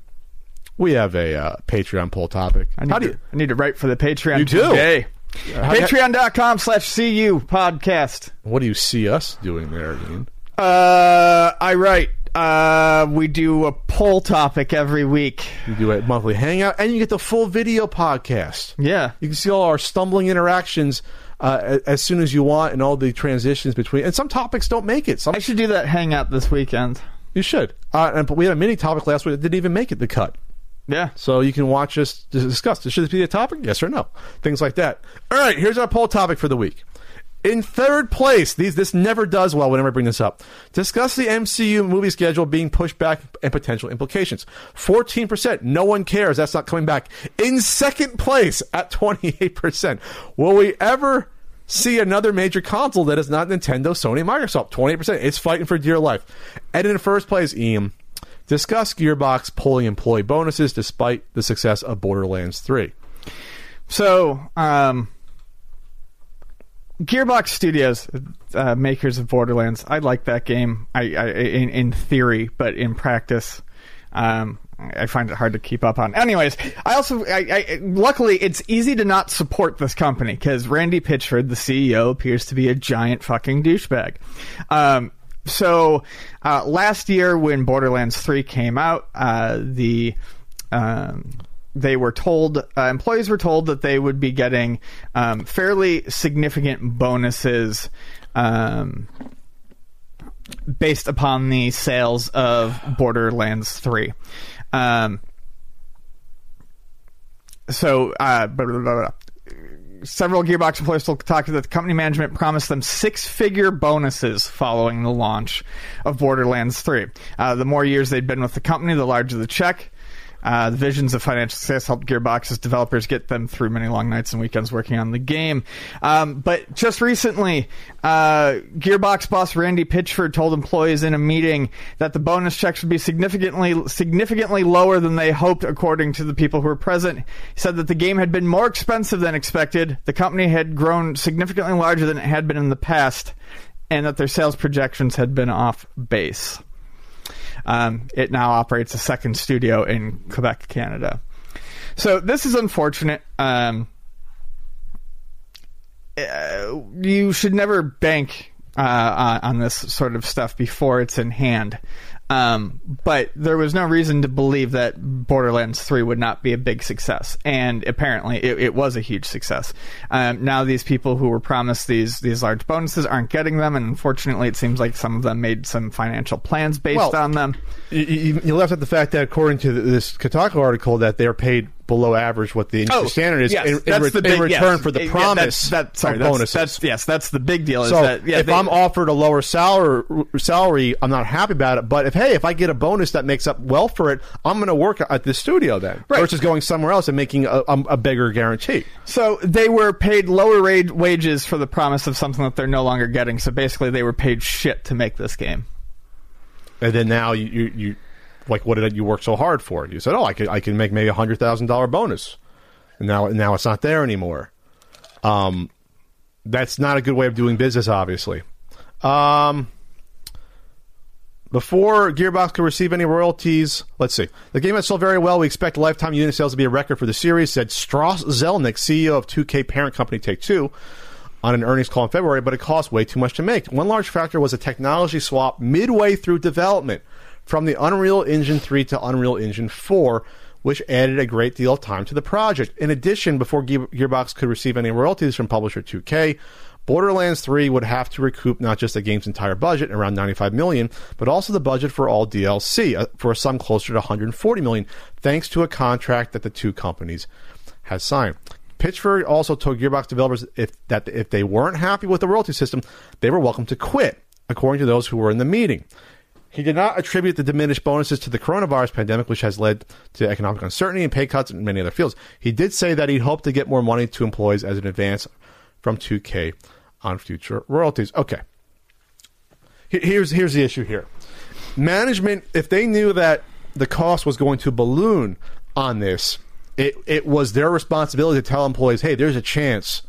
we have a uh, Patreon poll topic. I need, How do to, you... I need to write for the Patreon You do? today. how- Patreon.com slash CU podcast. What do you see us doing there, Ian? Uh, I write. Uh, we do a poll topic every week. You do a monthly hangout, and you get the full video podcast. Yeah. You can see all our stumbling interactions uh, as soon as you want, and all the transitions between. And some topics don't make it. Some I should do that hangout this weekend. you should. Uh, and but we had a mini topic last week that didn't even make it the cut. Yeah. So you can watch us dis- discuss. Should this be a topic? Yes or no? Things like that. All right. Here's our poll topic for the week. In third place, these this never does well whenever I bring this up. Discuss the MCU movie schedule being pushed back and potential implications. 14%. No one cares. That's not coming back. In second place at 28%. Will we ever see another major console that is not Nintendo, Sony, Microsoft? 28%. It's fighting for dear life. And in first place, Ian, discuss Gearbox pulling employee bonuses despite the success of Borderlands 3. So, um, Gearbox Studios, uh, makers of Borderlands, I like that game. I, I in, in theory, but in practice, um, I find it hard to keep up on. Anyways, I also, I, I luckily, it's easy to not support this company because Randy Pitchford, the CEO, appears to be a giant fucking douchebag. Um, so uh, last year, when Borderlands Three came out, uh, the um, they were told uh, employees were told that they would be getting um, fairly significant bonuses um, based upon the sales of Borderlands Three. Um, so, uh, blah, blah, blah, several Gearbox employees told Kotaku that the company management promised them six-figure bonuses following the launch of Borderlands 3. Uh, the more years they'd been with the company, the larger the check. Uh, the visions of financial success helped Gearbox's developers get them through many long nights and weekends working on the game. Um, but just recently, uh, Gearbox boss Randy Pitchford told employees in a meeting that the bonus checks would be significantly significantly lower than they hoped, according to the people who were present. He said that the game had been more expensive than expected. The company had grown significantly larger than it had been in the past, and that their sales projections had been off base. Um, it now operates a second studio in Quebec, Canada. So this is unfortunate. Um, uh, you should never bank uh, on this sort of stuff before it's in hand. Um, but there was no reason to believe that Borderlands 3 would not be a big success. And apparently it, it was a huge success. Um, now these people who were promised these, these large bonuses aren't getting them. And unfortunately, it seems like some of them made some financial plans based Well, on them. You, you left out the fact that, according to this Kotaku article, that they're paid below average what the industry oh, standard is Oh, yes, in, in re- the in big, return yes. for the Yeah, promise that's, that's, sorry, that's. That's, yes, that's the big deal. Is so that, yeah, if they- I'm offered a lower salary, salary, I'm not happy about it. But if hey, if I get a bonus that makes up well for it, I'm going to work at the studio then, Right. versus going somewhere else and making a, a, a bigger guarantee. So they were paid lower ra- wages for the promise of something that they're no longer getting. So basically, they were paid shit to make this game. And then now you, you, you like what did you work so hard for? You said, oh, I can I can make maybe a hundred thousand dollar bonus, and now now it's not there anymore. Um, that's not a good way of doing business, obviously. Um, before Gearbox could receive any royalties, let's see. The game has sold very well. We expect lifetime unit sales to be a record for the series, said Strauss Zelnick, CEO of 2K parent company Take Two, on an earnings call in February, but it cost way too much to make. One large factor was a technology swap midway through development from the Unreal Engine 3 to Unreal Engine 4, which added a great deal of time to the project. In addition, before Gearbox could receive any royalties from publisher 2K, Borderlands 3 would have to recoup not just the game's entire budget, around 95 million, but also the budget for all DLC uh, for a sum closer to 140 million, thanks to a contract that the two companies had signed. Pitchford also told Gearbox developers if, that if they weren't happy with the royalty system, they were welcome to quit, according to those who were in the meeting. He did not attribute the diminished bonuses to the coronavirus pandemic, which has led to economic uncertainty and pay cuts in many other fields. He did say that he'd hoped to get more money to employees as an advance from 2K on future royalties. Okay. Here's here's the issue here. Management, if they knew that the cost was going to balloon on this, it it was their responsibility to tell employees, "Hey, there's a chance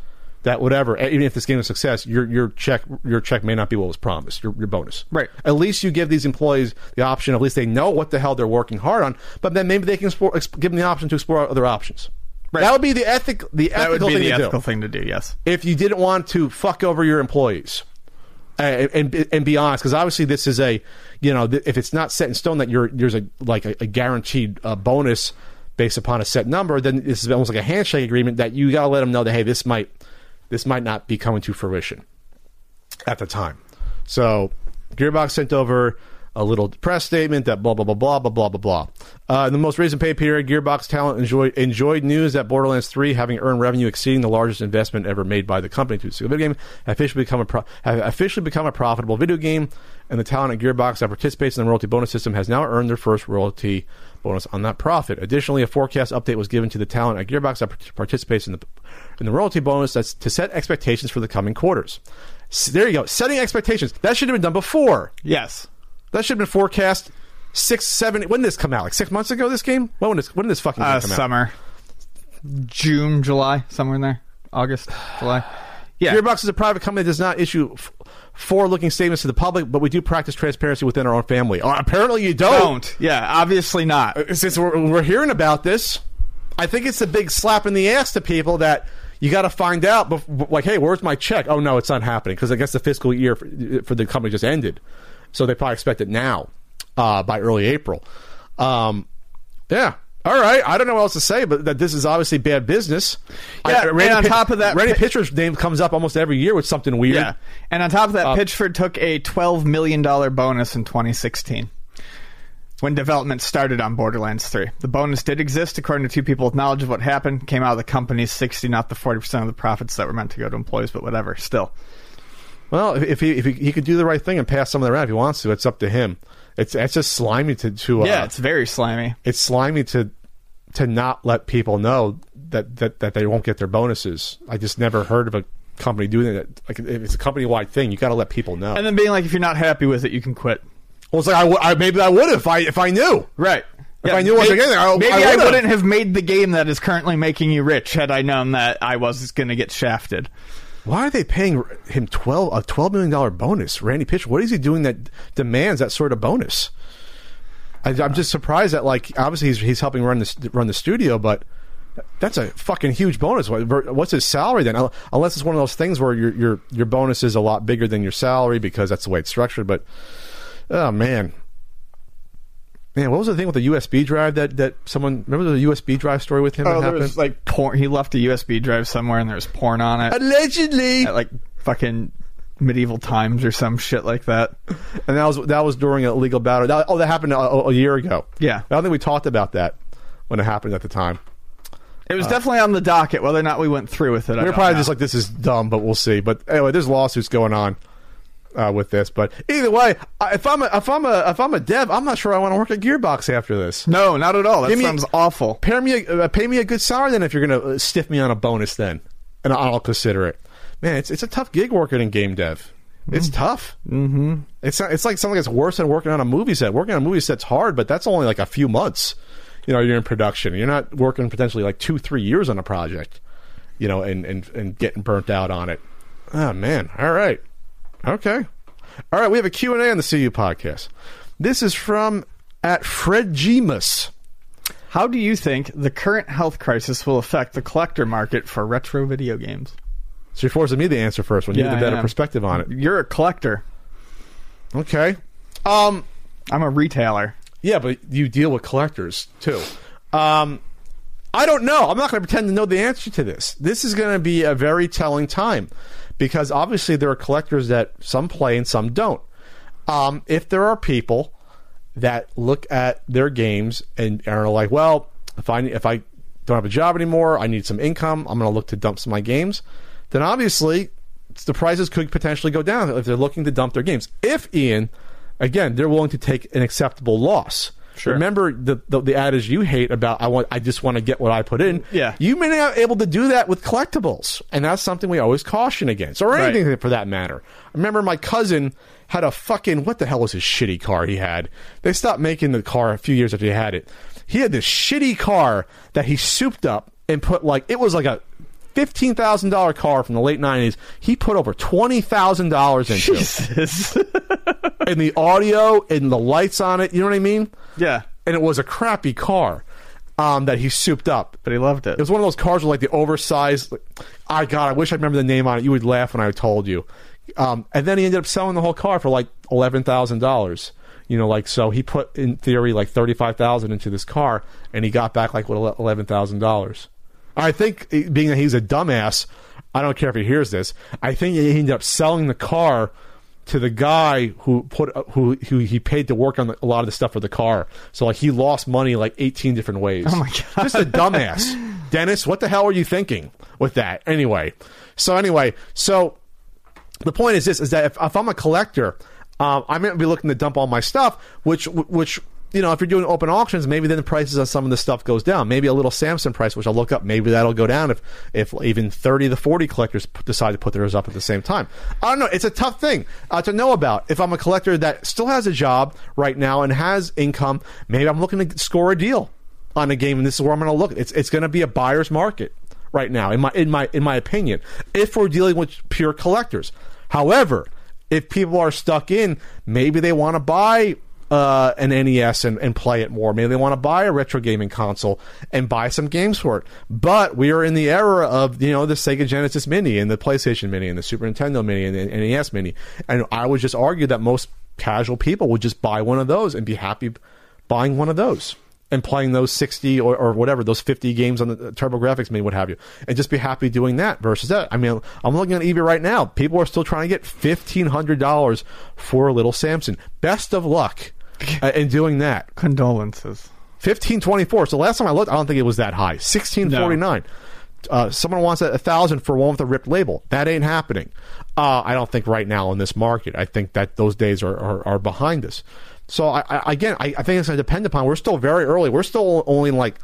that whatever, even if this game is a success, your your check your check may not be what was promised, your, your bonus. Right. At least you give these employees the option. At least they know what the hell they're working hard on. But then maybe they can explore, ex- give them the option to explore other options. Right. That would be the ethic the That would ethical be thing the to ethical do thing to do. Yes. if you didn't want to fuck over your employees and and, and be honest because obviously this is a you know th- if it's not set in stone that you're there's a like a, a guaranteed uh, bonus based upon a set number then this is almost like a handshake agreement that you got to let them know that hey this might this might not be coming to fruition at the time so gearbox sent over a little press statement that blah blah blah blah blah blah blah blah. Uh, in the most recent pay period, Gearbox talent enjoyed enjoyed news that Borderlands 3, having earned revenue exceeding the largest investment ever made by the company to a single video game, officially become a pro- have officially become a profitable video game. And the talent at Gearbox that participates in the royalty bonus system has now earned their first royalty bonus on that profit. Additionally, a forecast update was given to the talent at Gearbox that part- participates in the in the royalty bonus that's to set expectations for the coming quarters. S- there you go, setting expectations. That should have been done before. Yes. That should have been forecast six, seven. When did this come out? Like six months ago? This game? When did this? When did this fucking Uh, come out? summer, June, July, somewhere in there. August, July. Yeah. Gearbox is a private company that does not issue f- forward-looking statements to the public, but we do practice transparency within our own family. Oh, apparently, you don't. Don't. Yeah. Obviously not. Since we're, we're hearing about this, I think it's a big slap in the ass to people that you got to find out. Like, hey, where's my check? Oh no, it's not happening because I guess the fiscal year for, for the company just ended, so they probably expect it now uh, by early April. Um, yeah. All right, I don't know what else to say, but that this is obviously bad business. Yeah, I, and on top of that- Randy Pitcher's name comes up almost every year with something weird. Yeah. And on top of that, Uh, Pitchford took a $12 million bonus in 2016 when development started on Borderlands 3. The bonus did exist according to two people with knowledge of what happened. Came out of the company's 60, not the 40% of the profits that were meant to go to employees, but whatever. Still. Well, if, he if he, he could do the right thing and pass some of that around if he wants to, it's up to him. It's it's just slimy to to uh, yeah, it's very slimy. it's slimy to to not let people know that, that that they won't get their bonuses. I just never heard of a company doing that. Like if it's a company wide thing, you got to let people know. And then being like, if you're not happy with it, you can quit. Well, it's like I, w- I maybe I would if I if I knew. Right. If I knew what maybe, was getting, I- maybe I I, wouldn't have made the game that is currently making you rich had I known that I was going to get shafted. Why are they paying him twelve a twelve million dollar bonus? Randy Pitcher, what is he doing that demands that sort of bonus? I, I'm just surprised that like obviously he's he's helping run the run the studio, but that's a fucking huge bonus. What's his salary then? Unless it's one of those things where your your your bonus is a lot bigger than your salary because that's the way it's structured. But oh man, man, what was the thing with the USB drive that that someone remember the USB drive story with him? Oh, that there happened? was like porn. He left a USB drive somewhere, and there was porn on it allegedly. at like fucking medieval times or some shit like that. and that was that was during a legal battle. That, oh, that happened a, a year ago. Yeah. I don't think we talked about that when it happened at the time. It was uh, definitely on the docket. Whether or not we went through with it, We were don't probably know. just like, "This is dumb," but we'll see. But anyway, there's lawsuits going on uh, with this. But either way, if I'm a, if I'm a if I'm a dev, I'm not sure I want to work at Gearbox after this. no, not at all. That Give me- sounds awful. Pay me a, uh, pay me a good salary then if you're going to uh, stiff me on a bonus then, and I'll consider it. Man, it's it's a tough gig working in game dev. It's tough. Mm-hmm. It's not, it's like something that's worse than working on a movie set. Working on a movie set's hard, but that's only like a few months. You know, you're in production. You're not working potentially like two, three years on a project. You know, and and and getting burnt out on it. Oh man. All right. Okay. All right. We have a Q and A on the CU podcast. This is from at Fred Gemus. How do you think the current health crisis will affect the collector market for retro video games? So you're forcing me to answer first when you Yeah, have the better perspective on it. You're a collector. Okay. Um. I'm a retailer. Yeah, but you deal with collectors too. Um, I don't know. I'm not going to pretend to know the answer to this. This is going to be a very telling time because obviously there are collectors that some play and some don't. Um, if there are people that look at their games and are like, well, if I if I don't have a job anymore, I need some income. I'm going to look to dump some of my games. Then obviously the prices could potentially go down if they're looking to dump their games. If Ian, again, they're willing to take an acceptable loss. Sure. Remember the, the the adage you hate about I want I just want to get what I put in. Yeah. You may not be able to do that with collectibles, and that's something we always caution against, or anything Right. for that matter. I remember my cousin had a fucking what the hell was his shitty car he had? They stopped making the car a few years after he had it. He had this shitty car that he souped up and put like it was like a fifteen thousand dollar car from the late nineties. He put over twenty thousand dollars into it. Jesus. and the audio and the lights on it. You know what I mean? Yeah, And it was a crappy car um, that he souped up. but he loved it. It was one of those cars with like the oversized. Like, I God, I wish I remember the name on it. You would laugh when I told you. Um, and then he ended up selling the whole car for like eleven thousand dollars. You know, like so he put in theory like thirty five thousand into this car, and he got back like what eleven thousand dollars. I think eh, being that he's a dumbass, I don't care if he hears this. I think he ended up selling the car to the guy who put who who he paid to work on the, a lot of the stuff for the car. So like he lost money like 18 different ways. Oh my God. Just a dumbass. Dennis, what the hell are you thinking with that? Anyway. So anyway, so the point is this is that if, if I'm a collector, um, I'm going to be looking to dump all my stuff, which which you know, if you're doing open auctions, maybe then the prices on some of the stuff goes down. Maybe a little Samson price, which I'll look up, maybe that'll go down if if even 30 to 40 collectors decide to put theirs up at the same time. I don't know. It's a tough thing uh, to know about. If I'm a collector that still has a job right now and has income, maybe I'm looking to score a deal on a game, and this is where I'm going to look. It's it's going to be a buyer's market right now, in my in my in my opinion. If we're dealing with pure collectors, however, if people are stuck in, maybe they want to buy uh, an NES and, and play it more. Maybe they want to buy a retro gaming console and buy some games for it. But we are in the era of you know the Sega Genesis Mini and the PlayStation Mini and the Super Nintendo Mini and the NES Mini, and I would just argue that most casual people would just buy one of those and be happy buying one of those and playing those 60 or, or whatever those 50 games on the TurboGrafx mini what have you and just be happy doing that versus that i mean i'm looking at ebay right now people are still trying to get $1500 for a little samson best of luck uh, in doing that Condolences. 1524 so last time i looked i don't think it was that high 1649 uh, someone wants a, a thousand for one with a ripped label. That ain't happening. Uh, I don't think right now in this market. I think that those days are, are, are behind us. So I, I, again, I, I think it's going to depend upon. We're still very early. We're still only in like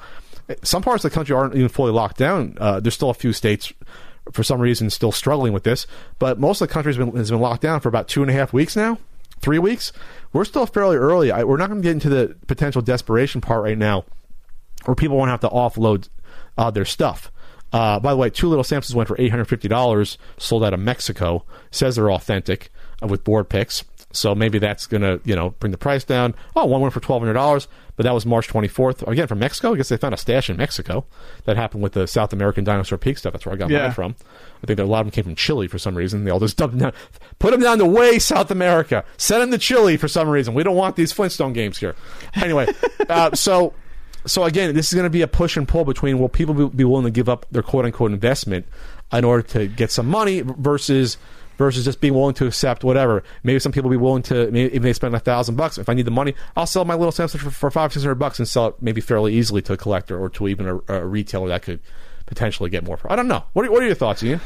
some parts of the country aren't even fully locked down. Uh, there's still a few states for some reason still struggling with this, but most of the country has been, has been locked down for about two and a half weeks now, three weeks. We're still fairly early. I, we're not going to get into the potential desperation part right now, where people won't have to offload uh, their stuff. Uh, by the way, two little Samsons went for eight hundred fifty dollars, sold out of Mexico. Says they're authentic uh, with board picks, so maybe that's gonna you know bring the price down. Oh, one went for twelve hundred dollars, but that was March twenty fourth. Again from Mexico. I guess they found a stash in Mexico. That happened with the South American dinosaur peak stuff. That's where I got Yeah. mine from. I think that a lot of them came from Chile for some reason. They all just dumped them down, put them down the way South America. Send them to Chile for some reason. We don't want these Flintstone games here. Anyway, uh, so so again, this is going to be a push and pull between will people be, be willing to give up their quote unquote investment in order to get some money versus versus just being willing to accept whatever. Maybe some people will be willing to maybe if they spend a thousand bucks. If I need the money, I'll sell my little Samson for, for five six hundred bucks and sell it maybe fairly easily to a collector or to even a, a retailer that could potentially get more. For. I don't know. What are, what are your thoughts, Ian?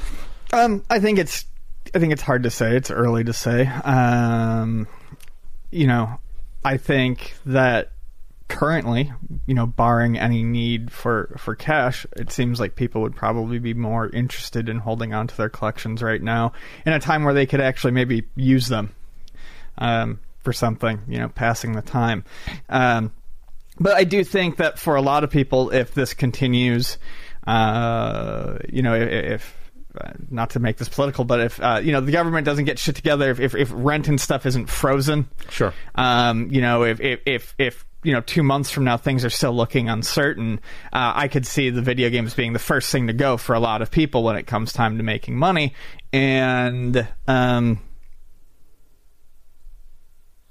Um, I think it's I think it's hard to say. It's early to say. Um, you know, I think that currently, you know, barring any need for for cash, it seems like people would probably be more interested in holding on to their collections right now in a time where they could actually maybe use them um, for something, you know, passing the time. Um, but I do think that for a lot of people, if this continues, uh, you know, if, if uh, not to make this political, but if uh, you know the government doesn't get shit together, if, if, if rent and stuff isn't frozen, Sure. um, you know, if, if if if you know two months from now things are still looking uncertain, uh, I could see the video games being the first thing to go for a lot of people when it comes time to making money, and um,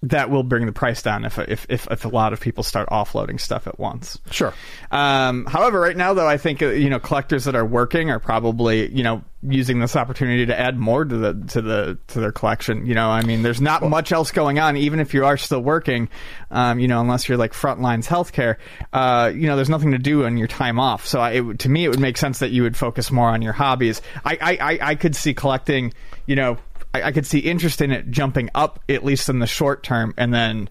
that will bring the price down if if if, if a lot of people start offloading stuff at once. Sure. Um, however, right now, though, I think uh, you know collectors that are working are probably you know using this opportunity to add more to the to the to their collection. You know, I mean, there's not much else going on, even if you are still working. Um, you know, unless you're like frontlines healthcare, uh, you know, there's nothing to do on your time off. So, I, it, to me, it would make sense that you would focus more on your hobbies. I I, I, I could see collecting, you know. I, I could see interest in it jumping up at least in the short term, and then,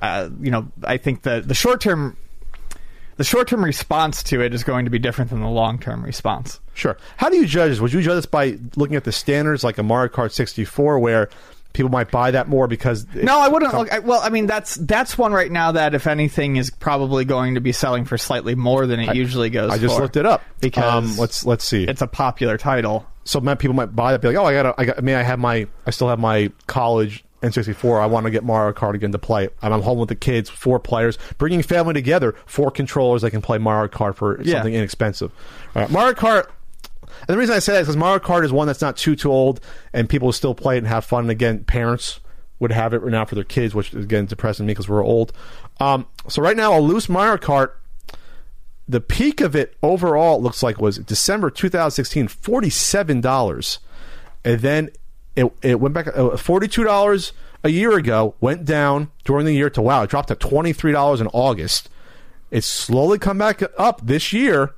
uh, you know, I think the the short term the short term response to it is going to be different than the long term response. Sure. How do you judge this? Would you judge this by looking at the standards like a Mario Kart 64 where people might buy that more because No, I wouldn't. Look, I, well, I mean, that's that's one right now that, if anything, is probably going to be selling for slightly more than it usually goes. For I just for, looked it up because um, let's let's see. it's a popular title. So many people might buy that. Be like, oh, I got, I got. I mean, I have my, I still have my college N64. I want to get Mario Kart again to play. I'm home with the kids, four players, bringing family together, four controllers. They can play Mario Kart for Yeah. something inexpensive. All right, Mario Kart. And the reason I say that is because Mario Kart is one that's not too too old, and people will still play it and have fun. And again, parents would have it right now for their kids, which is again depressing me because we're old. Um, so right now, a loose Mario Kart the peak of it overall it looks like was December 2016, $47. And then it it went back uh, forty two dollars a year ago. Went down during the year to wow, it dropped to twenty three dollars in August. It's slowly come back up this year.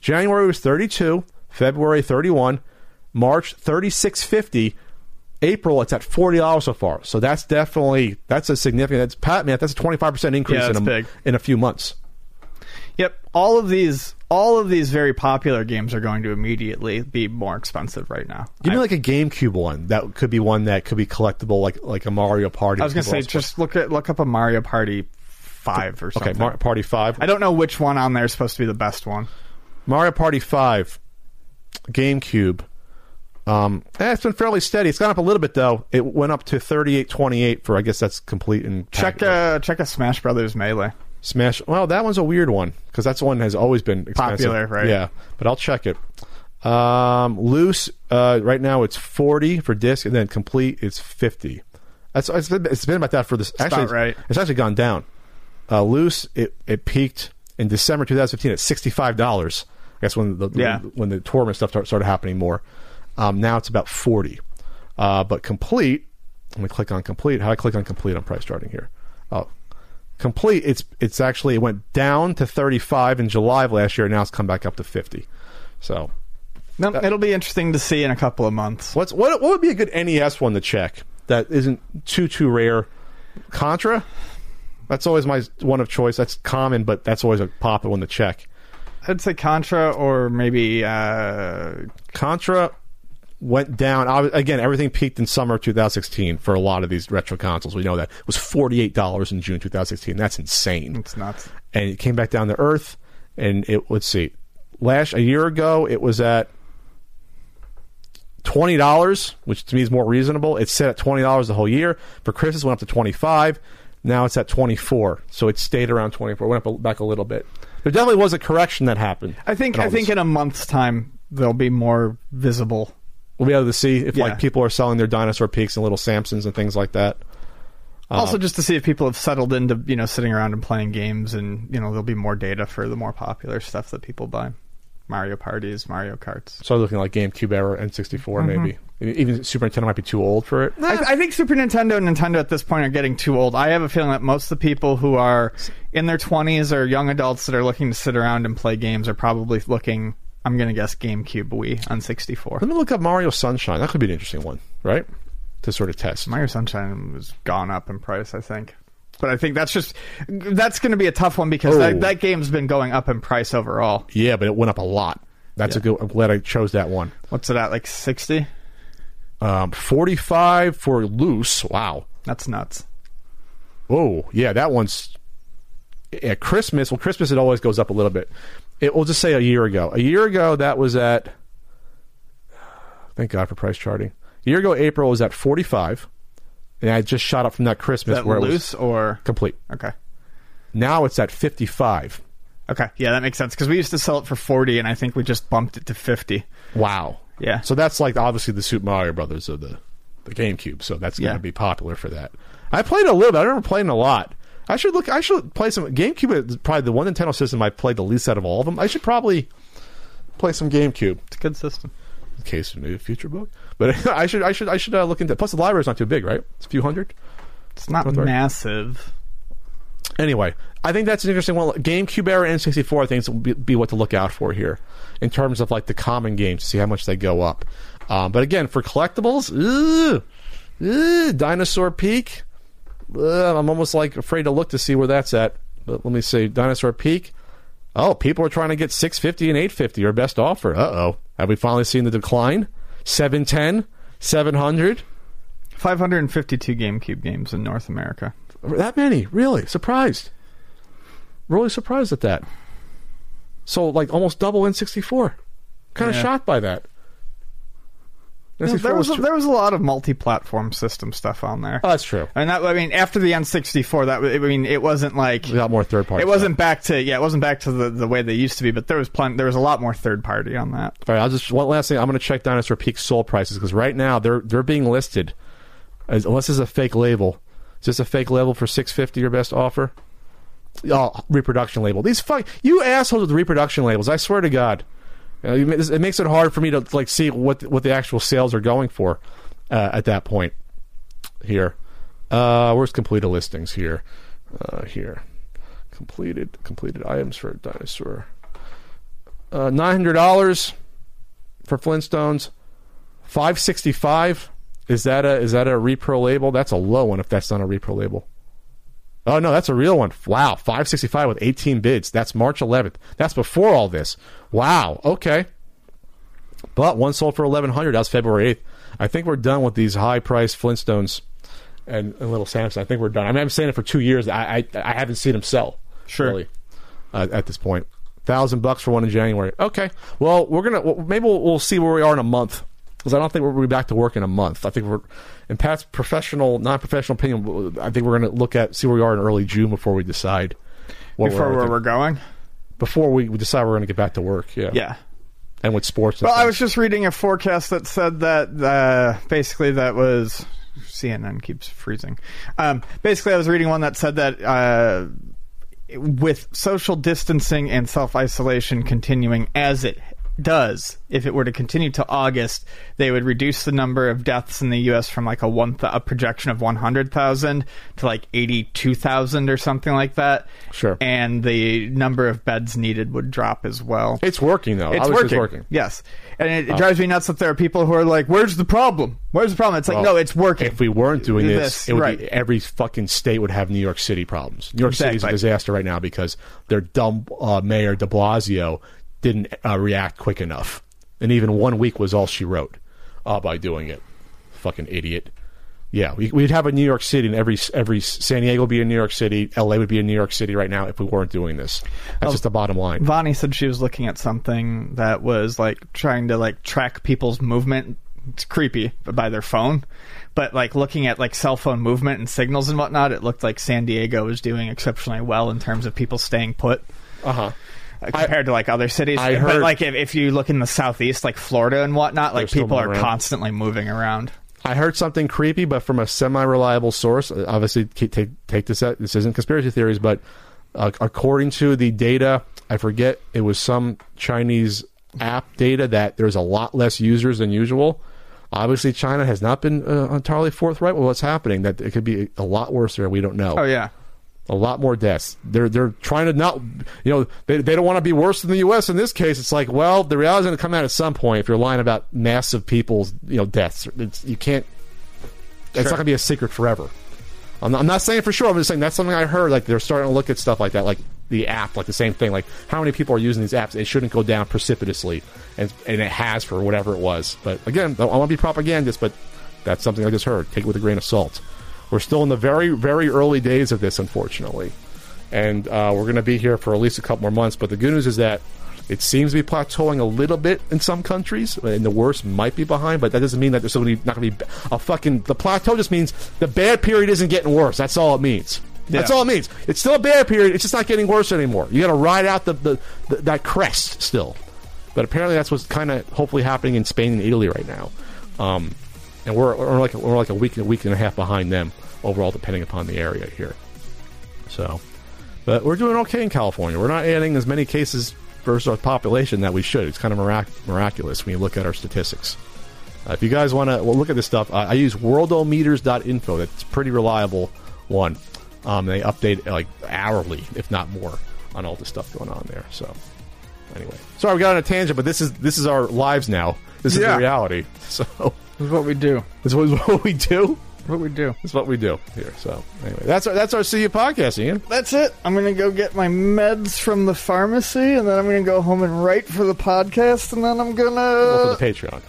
January was thirty two, February thirty one, March thirty six fifty. April, it's at forty dollars so far. So that's definitely that's a significant. That's Pat, man, that's a twenty five percent increase Yeah, in a, big. in a few months. All of these all of these very popular games are going to immediately be more expensive right now. Give me I, like a GameCube one that could be one that could be collectible, like like a Mario Party. I was gonna say just look at look up a Mario Party five or something. okay, Mario Party Five. I don't know which one on there is supposed to be the best one. Mario Party Five, GameCube. Um, eh, it's been fairly steady. It's gone up a little bit though. It went up to thirty eight twenty eight for I guess that's complete and Check uh check a Smash Brothers Melee. Smash. Well, that one's a weird one because that's one that has always been expensive. Popular, right. Yeah, but I'll check it. Um, loose. Uh, right now it's forty for disc, and then complete it's fifty. That's it's been, it's been about that for this. Actually, right. It's actually gone down. Uh, loose. It it peaked in December 2015 at sixty five dollars. I guess when the Yeah. when the tournament stuff start- started happening more. Um, now it's about forty. Uh, but complete. Let me click on complete. How do I click on complete on price charting here? Complete it's it's actually it went down to 35 in July of last year now it's come back up to 50 so No, it'll be interesting to see in a couple of months. what's what what would be a good NES one to check that isn't too too rare? Contra? That's always my one of choice. That's common but that's always a popular one to check. I'd say Contra or maybe uh, Contra went down. I again everything peaked in summer of 2016 for a lot of these retro consoles. We know that. It was $48 in June 2016 that's insane. It's nuts. and it came back down to earth and it let's see. Last a year ago it was at twenty dollars which to me is more reasonable. It's set at twenty dollars the whole year. For christmas went up to 25 now it's at 24 so it stayed around 24 went up a- back a little bit. There definitely was a correction that happened. I think in I think this. in a month's time they'll be more visible. We'll be able to see if Yeah. like people are selling their dinosaur peaks and little samsons and things like that also, um, just to see if people have settled into you know sitting around and playing games, and you know there'll be more data for the more popular stuff that people buy. Mario parties, Mario Karts. so looking like gamecube era n64 mm-hmm. maybe even super nintendo might be too old for it I, I think Super Nintendo and Nintendo at this point are getting too old. I have a feeling that most of the people who are in their 20s or young adults that are looking to sit around and play games are probably looking, I'm going to guess, GameCube Wii N64. Let me look up Mario Sunshine. That could be an interesting one, right? To sort of test. Mario Sunshine was gone up in price, I think. But I think that's just that's going to be a tough one because Oh. that, that game's been going up in price overall. yeah, but it went up a lot. That's a good. I'm glad I chose that one. What's it at? Like 60? Um, Forty-five for loose. Wow. That's nuts. Oh, yeah, that one's at Christmas. Well, Christmas it always goes up a little bit. It, we'll just say a year ago. A year ago, that was at. Thank God for price charting. A year ago, April was at forty-five, and I just shot up from that Christmas Is that where it loose was or complete. okay? Now it's at fifty-five. Okay, yeah, that makes sense because we used to sell it for 40 and I think we just bumped it to 50. Wow. Yeah. So that's like obviously the Super Mario Brothers of the the GameCube. So that's going to Yeah. be popular for that. I played a little bit. I remember playing a lot. I should look. I should play some GameCube. Is probably the one Nintendo system I played the least out of all of them. I should probably play some GameCube It's a good system. in case of maybe a future book. But I should. I should. I should uh, look into. Plus, the library's not too big, right? It's a few hundred. It's not massive. Anyway, I think that's an interesting one. GameCube era N64, I think, will be, be what to look out for here in terms of like the common games to see how much they go up. Um, but again, for collectibles, ugh, ugh, Dinosaur Peak, ugh, I'm almost like afraid to look to see where that's at. But let me see, Dinosaur Peak. Oh, people are trying to get 650 and 850 or best offer. Uh oh, have we finally seen the decline? 710, 700. 552 GameCube games in North America. That many, really? Surprised. Really surprised at that. So, like, almost double N64. Kind of Yeah. shocked by that. N64 there was a, there was a lot of multi-platform system stuff on there. oh, that's true. I mean, that, I mean, after the N64, that was- I mean, it wasn't like a lot more third party. it wasn't back to yeah, it wasn't back to the, the way they used to be. But there was plenty, there was a lot more third party on that. All right, I'll just one last thing. I'm going to check Dinosaur Peak soul prices because right now they're they're being listed as unless it's a fake label. Is this a fake label for 650 your best offer? Oh, reproduction label. These fuck you assholes with reproduction labels. I swear to God, Uh, it makes it hard for me to like see what what the actual sales are going for. uh, at that point. Here, uh, where's completed listings here? Uh, here, completed completed items for a dinosaur. Uh, Nine hundred dollars for Flintstones. Five sixty five. Is that a is that a repro label? That's a low one if that's not a repro label. Oh no, that's a real one. Wow, 565 with 18 bids. That's March 11th. That's before all this. Wow. Okay. But one sold for 1100. That was February 8th. I think we're done with these high priced Flintstones and, and Little Samson. I think we're done. I mean, I'm saying it for two years. I I, I haven't seen them sell. Sure. Really, uh, at this point, thousand bucks for one in January. Okay. Well, we're gonna well, maybe we'll, we'll see where we are in a month because I don't think we'll be back to work in a month. I think we're in Pat's professional, non-professional opinion. I think we're going to look at see where we are in early June before we decide Before we're, where we're going. before we, decide we're going to get back to work. Yeah, Yeah. and with sports. and Well, I was just reading a forecast that said that uh, basically that was CNN keeps freezing. Um, basically, I was reading one that said that uh, with social distancing and self isolation continuing as it does, if it were to continue to August, they would reduce the number of deaths in the U.S. from like a one th- a projection of one hundred thousand to like eighty two thousand or something like that. Sure. and the number of beds needed would drop as well. it's working though. It's working. working. Yes, and it, it drives me nuts that there are people who are like, "Where's the problem? Where's the problem?" It's like, Well, no, it's working. If we weren't doing this, This, it would right. be, every fucking state would have New York City problems. New York City is a disaster right now because their dumb uh, mayor De Blasio didn't uh, react quick enough, and even one week was all she wrote uh, by doing it. Fucking idiot. Yeah, we, we'd have a New York City, and every every San Diego would be in New York City, L.A. would be in New York City right now if we weren't doing this. That's just the bottom line. Vonnie said she was looking at something that was like trying to like track people's movement. It's creepy by their phone, but like looking at like cell phone movement and signals and whatnot, it looked like San Diego was doing exceptionally well in terms of people staying put. Uh huh. Compared to like other cities. I but heard- like if, if you look in the southeast, like Florida and whatnot, like people are around. constantly moving around. I heard something creepy, but from a semi-reliable source. Obviously, take take this. out- This isn't conspiracy theories, but uh, according to the data, I forget it was some Chinese app data that there's a lot less users than usual. Obviously, China has not been uh, entirely forthright with what's happening. That it could be a lot worse there. We don't know. Oh yeah, a lot more deaths. They're they're trying to not, you know, they, they don't want to be worse than the U.S. In this case, it's like, well, the reality is going to come out at some point. If you're lying about massive people's, you know, deaths, it's, you can't. It's not going to be a secret forever. I'm not, I'm not saying for sure. I'm just saying that's something I heard. Like they're starting to look at stuff like that, like the app, like the same thing. Like how many people are using these apps? It shouldn't go down precipitously, and and it has for whatever it was. But again, I want to be propagandist, but that's something I just heard. Take it with a grain of salt. We're still in the very very early days of this, unfortunately, and uh, we're going to be here for at least a couple more months. But the good news is that. It seems to be plateauing a little bit in some countries, and the worst might be behind. But that doesn't mean that there's still not going to be a fucking. The plateau just means the bad period isn't getting worse. That's all it means. That's all it means. It's still a bad period. It's just not getting worse anymore. You got to ride out the, the, the that crest still. But apparently, that's what's kind of hopefully happening in Spain and Italy right now. Um, and we're, we're like we're like a week a week and a half behind them overall, depending upon the area here. So, but we're doing okay in California. We're not adding as many cases versus our population that we should. It's kind of mirac- miraculous when you look at our statistics. Uh, if you guys want to well, look at this stuff, uh, I use worldometers.info. That's a pretty reliable one. Um, they update like hourly, if not more, on all the stuff going on there. So, anyway, sorry we got on a tangent, but this is this is our lives now. This is Yeah. the reality. So, this is what we do. this is what we do. What we do. This is what we do here. So, anyway, that's our that's our See You podcast, Ian. That's it. I'm gonna go get my meds from the pharmacy, and then I'm gonna go home and write for the podcast, and then I'm gonna for the Patreon.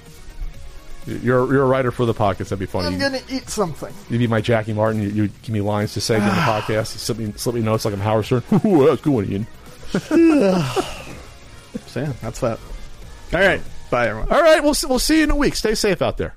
You're you're a writer for the podcast. That'd be funny. I'm You- gonna eat something. You'd be my Jackie Martling. You, would give me lines to say in the podcast. You slip me, slip me notes like I'm Howard Stern. Ooh, that's a good one, Ian. So yeah, that's that. All right. Bye everyone. All right, we'll see, we'll see you in a week. Stay safe out there.